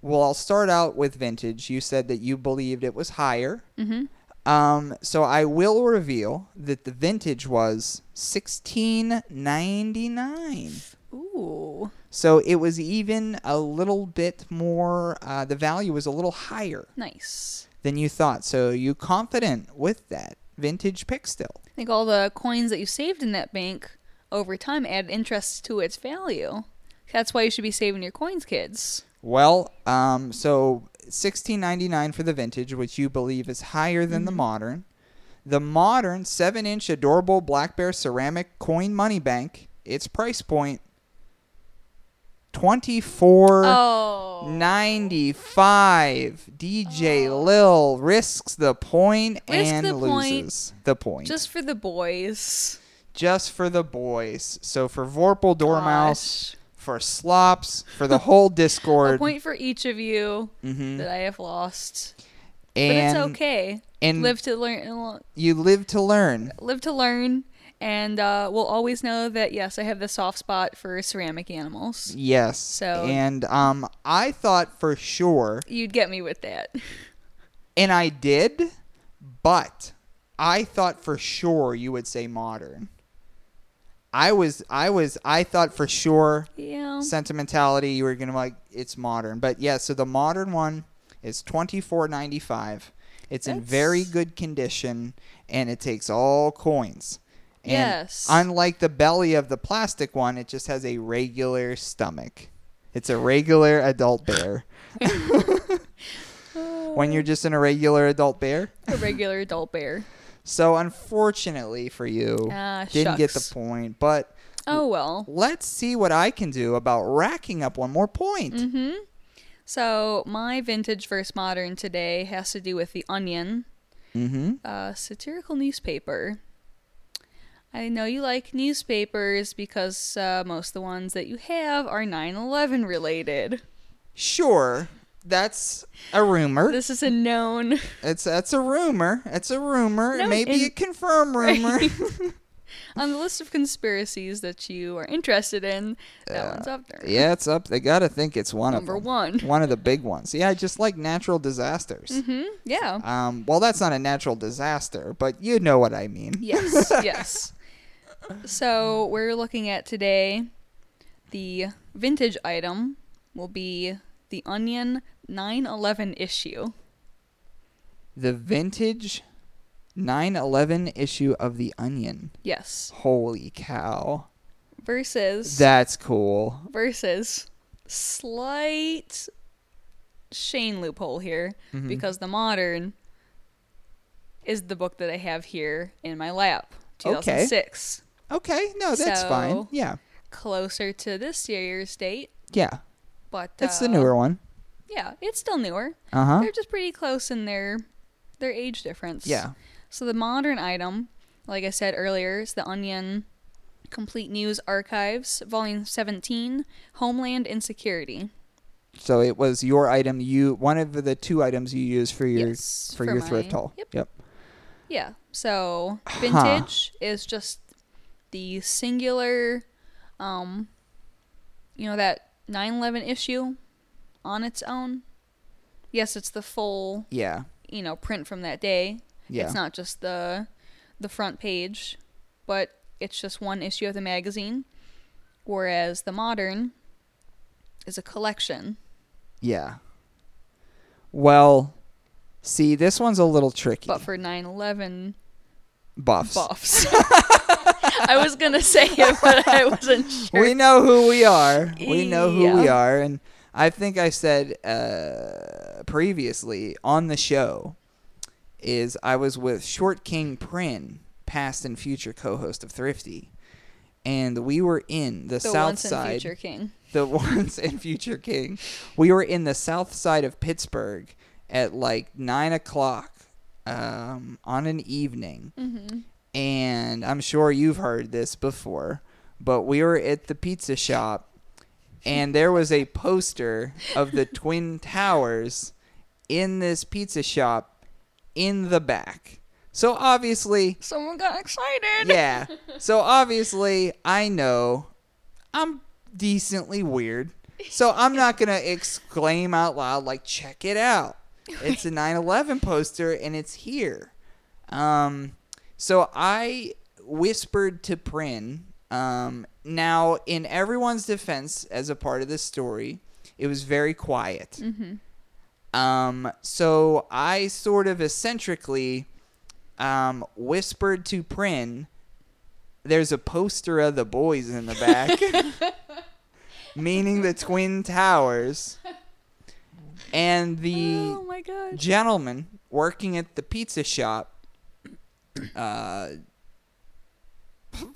B: Well, I'll start out with vintage. You said that you believed it was higher.
A: Mm-hmm.
B: Um, so I will reveal that the vintage was sixteen ninety nine.
A: Ooh.
B: So it was even a little bit more. Uh, the value was a little higher
A: Nice.
B: Than you thought. So you confident with that vintage pick still?
A: I think all the coins that you saved in that bank over time add interest to its value. That's why you should be saving your coins, kids.
B: Well, um, so sixteen ninety nine for the vintage, which you believe is higher than the modern. The modern seven inch adorable black bear ceramic coin money bank. Its price point twenty four.
A: Oh.
B: 95 DJ Lil risks the point
A: Risk
B: and
A: the point.
B: loses the point
A: Just for the boys.
B: just for the boys so for Vorpal Dormouse
A: Gosh.
B: for Slops for the whole *laughs* Discord.
A: A point for each of you
B: Mhm.
A: that I have lost. But it's okay.
B: and
A: live to learn.
B: you live to learn
A: Live to learn. And uh, we'll always know that, yes, I have the soft spot for ceramic animals.
B: yes
A: So-
B: and um I thought for sure
A: You'd get me with that.
B: and I did but I thought for sure you would say modern I was I was I thought for sure
A: Yeah.
B: sentimentality you were gonna like it's modern but yeah so the modern one is 24.95 it's in very good condition and it takes all coins
A: Yes.
B: unlike the belly of the plastic one it just has a regular stomach it's a regular adult bear *laughs* when you're just in a regular adult bear
A: A regular adult bear.
B: so unfortunately for you
A: Ah,
B: didn't get the
A: shucks.
B: point but
A: Oh, well.
B: let's see what I can do about racking up one more point.
A: Mm-hmm. So, my vintage versus modern today has to do with The Onion,
B: Mm-hmm.
A: a satirical newspaper. I know you like newspapers because uh, most of the ones that you have are 9 11 related.
B: Sure, that's a rumor.
A: This is a known.
B: It's that's a rumor. It's a rumor.
A: No,
B: it may be
A: and-
B: a confirmed rumor. *laughs* *laughs*
A: On the list of conspiracies that you are interested in, that one's up there.
B: yeah, it's up. They gotta think it's one
A: Number
B: of them.
A: one. *laughs*
B: One of the big ones. Yeah, just like natural disasters.
A: hmm Yeah.
B: Um, well, that's not a natural disaster, but you know what I mean.
A: Yes, yes. So we're looking at today the vintage item will be the Onion 911 issue.
B: The vintage 9/11 issue of the Onion.
A: Yes.
B: Holy cow!
A: Versus
B: That's cool.
A: versus slight Shane loophole here
B: Mm-hmm.
A: because the modern is the book that I have here in my lap.
B: Okay.
A: 2006.
B: Okay, no, that's fine. Yeah,
A: Closer to this year's date,
B: yeah.
A: but
B: It's
A: uh,
B: the newer one.
A: Yeah, it's still newer.
B: Uh huh.
A: They're just pretty close in their their age difference.
B: Yeah.
A: So the modern item, like I said earlier, is the Onion Complete News Archives, Volume 17, Homeland Insecurity.
B: So it was your item. You one of the two items you used for your
A: Yes,
B: for,
A: for
B: your thrift
A: my-
B: haul.
A: yep.
B: Yep.
A: Yeah. So *sighs* vintage is just the singular, um, you know that 9/11 issue on its own. Yes, it's the full,
B: Yeah.
A: you know, print from that day.
B: Yeah.
A: It's not just the the front page, but it's just one issue of the magazine. Whereas the modern is a collection.
B: Yeah. Well, see, this one's a little tricky.
A: But for 9/11
B: buffs.
A: buffs. *laughs* *laughs* I was gonna say it, but I *laughs* wasn't sure.
B: We know who we are. We know who we are, and I think I said uh, previously on the show is I was with Short King Prin, past and future co-host of Thrifty, and we were in the,
A: the
B: South
A: once and
B: Side.
A: future king.
B: the *laughs* once and future king. We were in the south side of Pittsburgh at like nine o'clock um, on an evening,
A: Mm-hmm.
B: And I'm sure you've heard this before, but we were at the pizza shop and there was a poster of the *laughs* Twin Towers in this pizza shop in the back. So obviously,
A: Someone got excited.
B: yeah. *laughs* So obviously, I know I'm decently weird. So I'm not going to exclaim out loud, like, check it out. It's a *laughs* 9 11 poster and it's here. Um, so I whispered to Prin. Um, now, in everyone's defense, as a part of this story, it was very quiet. Um, so I sort of eccentrically um, whispered to Prin, there's a poster of the boys in the back, *laughs* meaning the Twin Towers. And the
A: Oh my
B: gentleman working at the pizza shop, uh,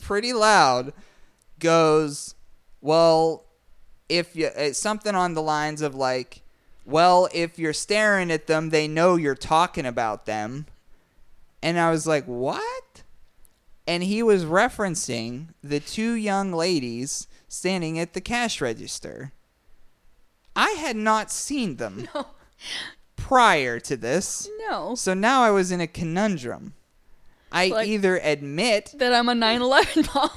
B: pretty loud, goes, "Well, if you it's something on the lines of like, well, if you're staring at them, they know you're talking about them." And I was like, "What?" And he was referencing the two young ladies standing at the cash register. I had not seen them *laughs* prior to this.
A: No.
B: So now I was in a conundrum. I
A: Like-
B: either admit
A: That I'm a 9/11 *laughs* mom.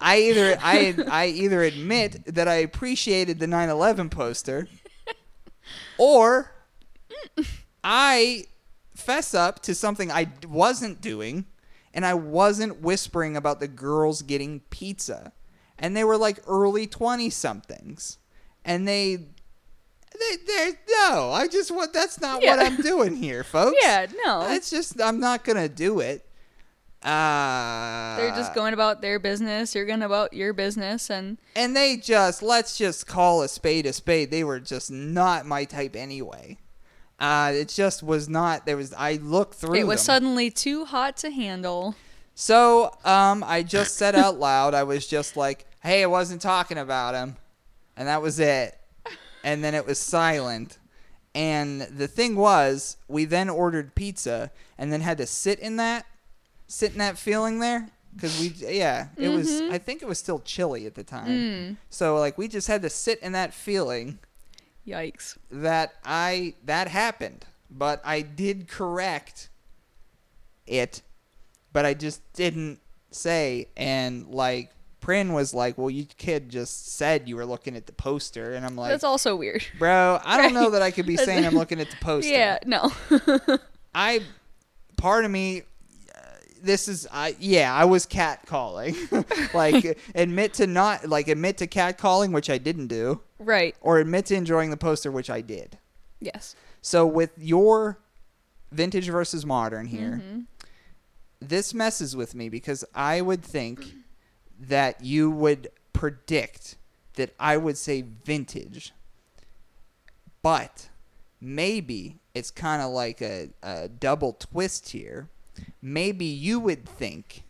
B: I either I I either admit that I appreciated the 9/11 poster or I fess up to something I wasn't doing and I wasn't whispering about the girls getting pizza. And they were like early 20 somethings. And they they they no, I just want that's not what I'm doing here, folks.
A: yeah, no.
B: It's just I'm not going to do it. Uh
A: They're just going about their business. You're going about your business, and
B: and they just let's just call a spade a spade. They were just not my type anyway. Uh, it just was not. There was. I looked through.
A: it was
B: them.
A: suddenly too hot to handle.
B: So, um, I just said out loud. I was just like, "Hey, I wasn't talking about him," and that was it. And then it was silent. And the thing was, we then ordered pizza, and then had to sit in that, sit in that feeling there, because we, yeah, it was. Mm-hmm. I think it was still chilly at the time. Mm. So like, we just had to sit in that feeling
A: Yikes.
B: that I that happened, but I did correct it, but I just didn't say. And like Prin was like, "Well, you kid just said you were looking at the poster," and I'm like,
A: That's also weird.
B: "Bro, I don't know that I could be saying I'm *laughs* looking at the poster."
A: Yeah, no. *laughs*
B: I, part of me." This is I yeah I was cat calling, *laughs* like *laughs* admit to not like admit to cat calling which I didn't do,
A: right.
B: or admit to enjoying the poster which I did.
A: Yes.
B: So with your vintage versus modern here,
A: Mm-hmm.
B: this messes with me because I would think *clears throat* that you would predict that I would say vintage. But maybe it's kind of like a, a double twist here. Maybe you would think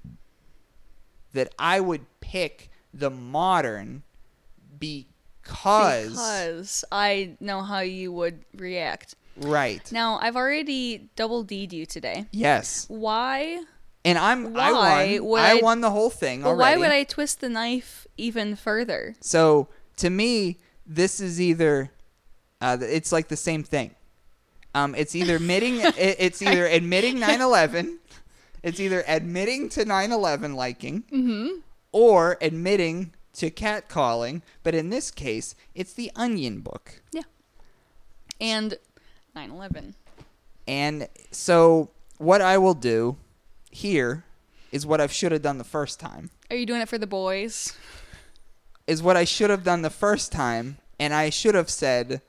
B: that I would pick the modern because,
A: Because I know how you would react.
B: right.
A: Now, I've already double D'd you today.
B: Yes.
A: Why?
B: And I'm
A: Why
B: I won. I,
A: I-
B: won the whole thing already.
A: why would I twist the knife even further?
B: So to me, this is either uh, it's like the same thing. Um, it's either admitting *laughs* it, it's either admitting 9/11, it's either admitting to 9/11 liking,
A: Mm-hmm.
B: or admitting to catcalling. But in this case, it's the Onion book. Yeah.
A: And 9/11.
B: And so what I will do here is what I should have done the first time.
A: Are you doing it for the boys?
B: is what I should have done the first time, and I should have said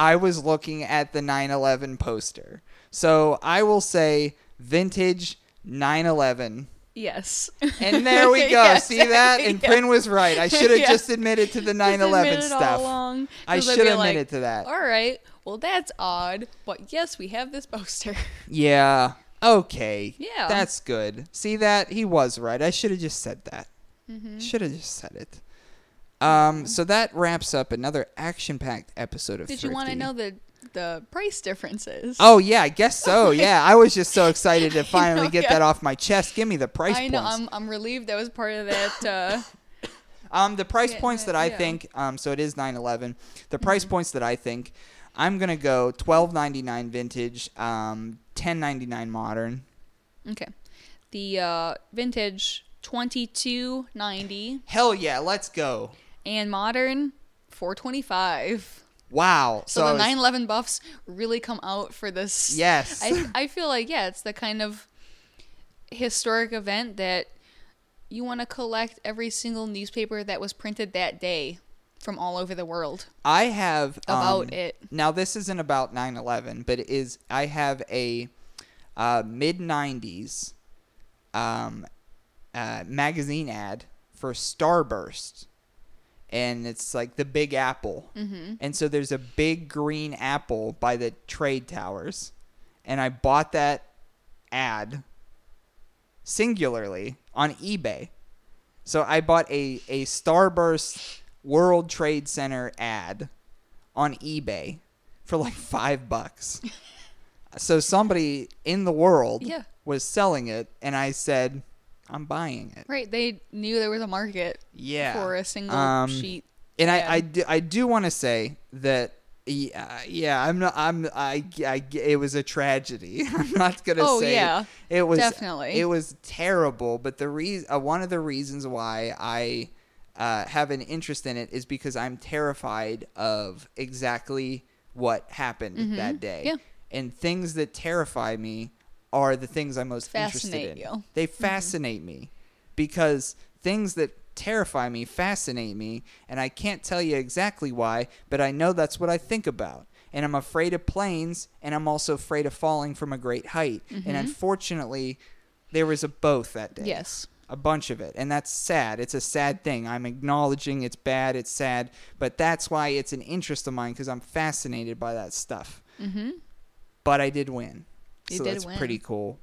B: I was looking at the 9/11 poster. So I will say vintage 9/11.
A: Yes.
B: And there we *laughs* go.
A: Yes.
B: See that? And *laughs*
A: Yeah.
B: Prin was right. I should have
A: Yeah.
B: just admitted to the 9/11
A: admit all
B: stuff.
A: along, I'd
B: should have
A: like,
B: admitted to that.
A: All right. Well, that's odd, but yes, we have this poster. *laughs*
B: Yeah. Okay.
A: Yeah.
B: That's good. See that? He was right. I should have just said that.
A: Mm-hmm.
B: Should have just said it. Um, so that wraps up another action-packed episode of
A: Did you want to know the the price differences.
B: Oh yeah, I guess so. *laughs* Yeah, I was just so excited to *laughs* finally
A: know,
B: get
A: yeah.
B: that off my chest. Give me the price
A: I know.
B: points.
A: I'm, I'm relieved that was part of that. Uh, *coughs*
B: Um, the price
A: Yeah,
B: points that I
A: yeah.
B: think, um, so it is 911. The price
A: Mm-hmm.
B: points that I think, I'm gonna go 12.99 vintage, um, 10.99 modern.
A: okay. The uh, vintage 2290
B: Hell yeah, let's go!
A: And modern 425.
B: Wow.
A: So,
B: I
A: the 911 buffs really come out for this.
B: Yes.
A: I, I feel like, yeah, it's the kind of historic event that you want to collect every single newspaper that was printed that day from all over the world
B: I have
A: about
B: um,
A: it.
B: Now this isn't about 9/11, but it is. I have a uh, mid 90s um, uh, magazine ad for Starburst, and it's like the Big Apple, mm-hmm. and so there's a big green apple by the trade towers, and I bought that ad singularly on eBay. So I bought a a Starburst World Trade Center ad on eBay for like five bucks. *laughs* so somebody in the world
A: Yeah.
B: was selling it, and I said, "I'm buying it."
A: Right. They knew there was a market
B: Yeah.
A: for a single
B: Um,
A: sheet.
B: And I. I do, I do want to say that. Yeah, yeah, I'm not. I'm. I, I. It was a tragedy. *laughs* I'm not gonna
A: Oh,
B: say.
A: yeah.
B: it was
A: Definitely.
B: It was terrible. But the reason, uh, one of the reasons why I uh, have an interest in it is because I'm terrified of exactly what happened that day.
A: Mm-hmm. Yeah.
B: And things that terrify me are the things I'm most
A: Fascinate
B: interested in.
A: you. Mm-hmm.
B: They fascinate me because things that terrify me fascinate me, and I can't tell you exactly why, but I know that's what I think about. And I'm afraid of planes, and I'm also afraid of falling from a great height. And unfortunately, there was a both that day
A: Mm-hmm. Yes.
B: a bunch of it and that's sad it's a sad thing i'm acknowledging it's bad it's sad but that's why it's an interest of mine because i'm fascinated by that stuff mm-hmm. but i did win
A: You
B: so that's
A: win.
B: pretty cool.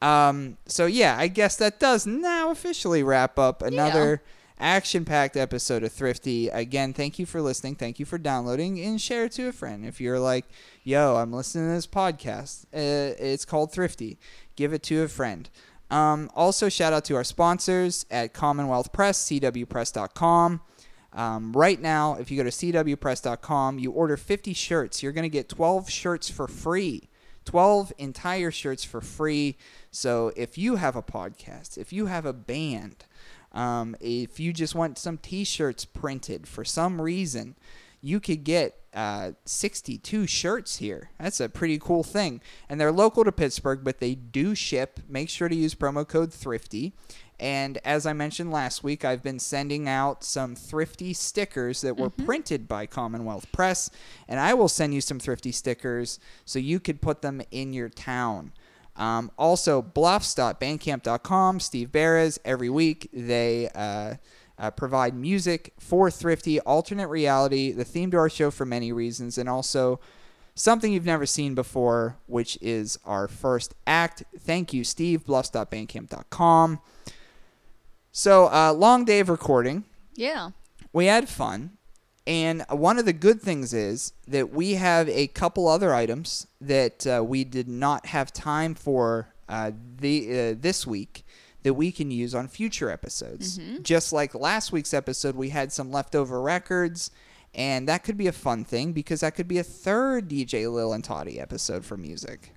B: Um, so yeah i guess that does now officially wrap up another action-packed episode of thrifty. Again thank you for listening. Thank you for downloading and share it to a friend. If you're like yo i'm listening to this podcast uh, it's called thrifty. Give it to a friend. Um, also, shout out to our sponsors at Commonwealth Press, cwpress.com. Um, right now, if you go to cwpress.com, you order 50 shirts, you're going to get 12 shirts for free. 12 entire shirts for free. So if you have a podcast, if you have a band, um, if you just want some t shirts printed for some reason, you could get uh, 62 shirts here. That's a pretty cool thing. And they're local to Pittsburgh, but they do ship. Make sure to use promo code THRIFTY. And as I mentioned last week, I've been sending out some thrifty stickers that were printed by Commonwealth Press. And I will send you some thrifty stickers so you could put them in your town. Um, also, bluffs.bandcamp.com, Steve Beres, every week they uh, uh, provide music for Thrifty, alternate reality, the theme to our show for many reasons, and also something you've never seen before, which is our first act. Thank you, Steve, bluffs.bandcamp.com. So, uh, long day of recording.
A: Yeah.
B: we had fun. And one of the good things is that we have a couple other items that uh, we did not have time for uh, the uh, this week that we can use on future episodes. Just like last week's episode we had some leftover records and that could be a fun thing because that could be a third dj lil and toddy episode for music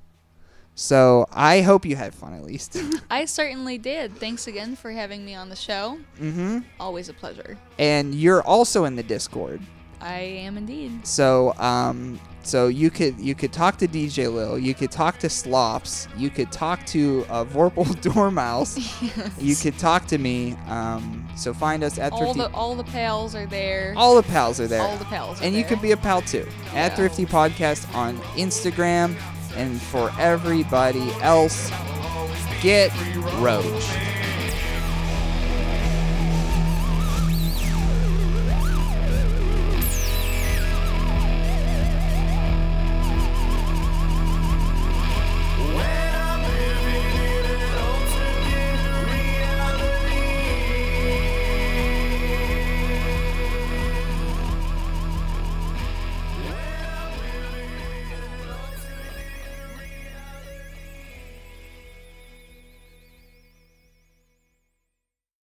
B: so i hope you had fun at least *laughs*
A: I certainly did. Thanks again for having me on the show. Mm-hmm. Always a pleasure.
B: and you're also in the discord
A: I am indeed.
B: So um so you could you could talk to DJ Lil, you could talk to Slops, you could talk to uh, Vorpal *laughs* Dormouse, *laughs* you could talk to me. Um, so find us at
A: All
B: Thrifty.
A: the all the pals are there.
B: all the pals are there.
A: All the pals are
B: and you could be a pal too at
A: Yeah.
B: Thrifty Podcast on Instagram. And for everybody else, get Roach.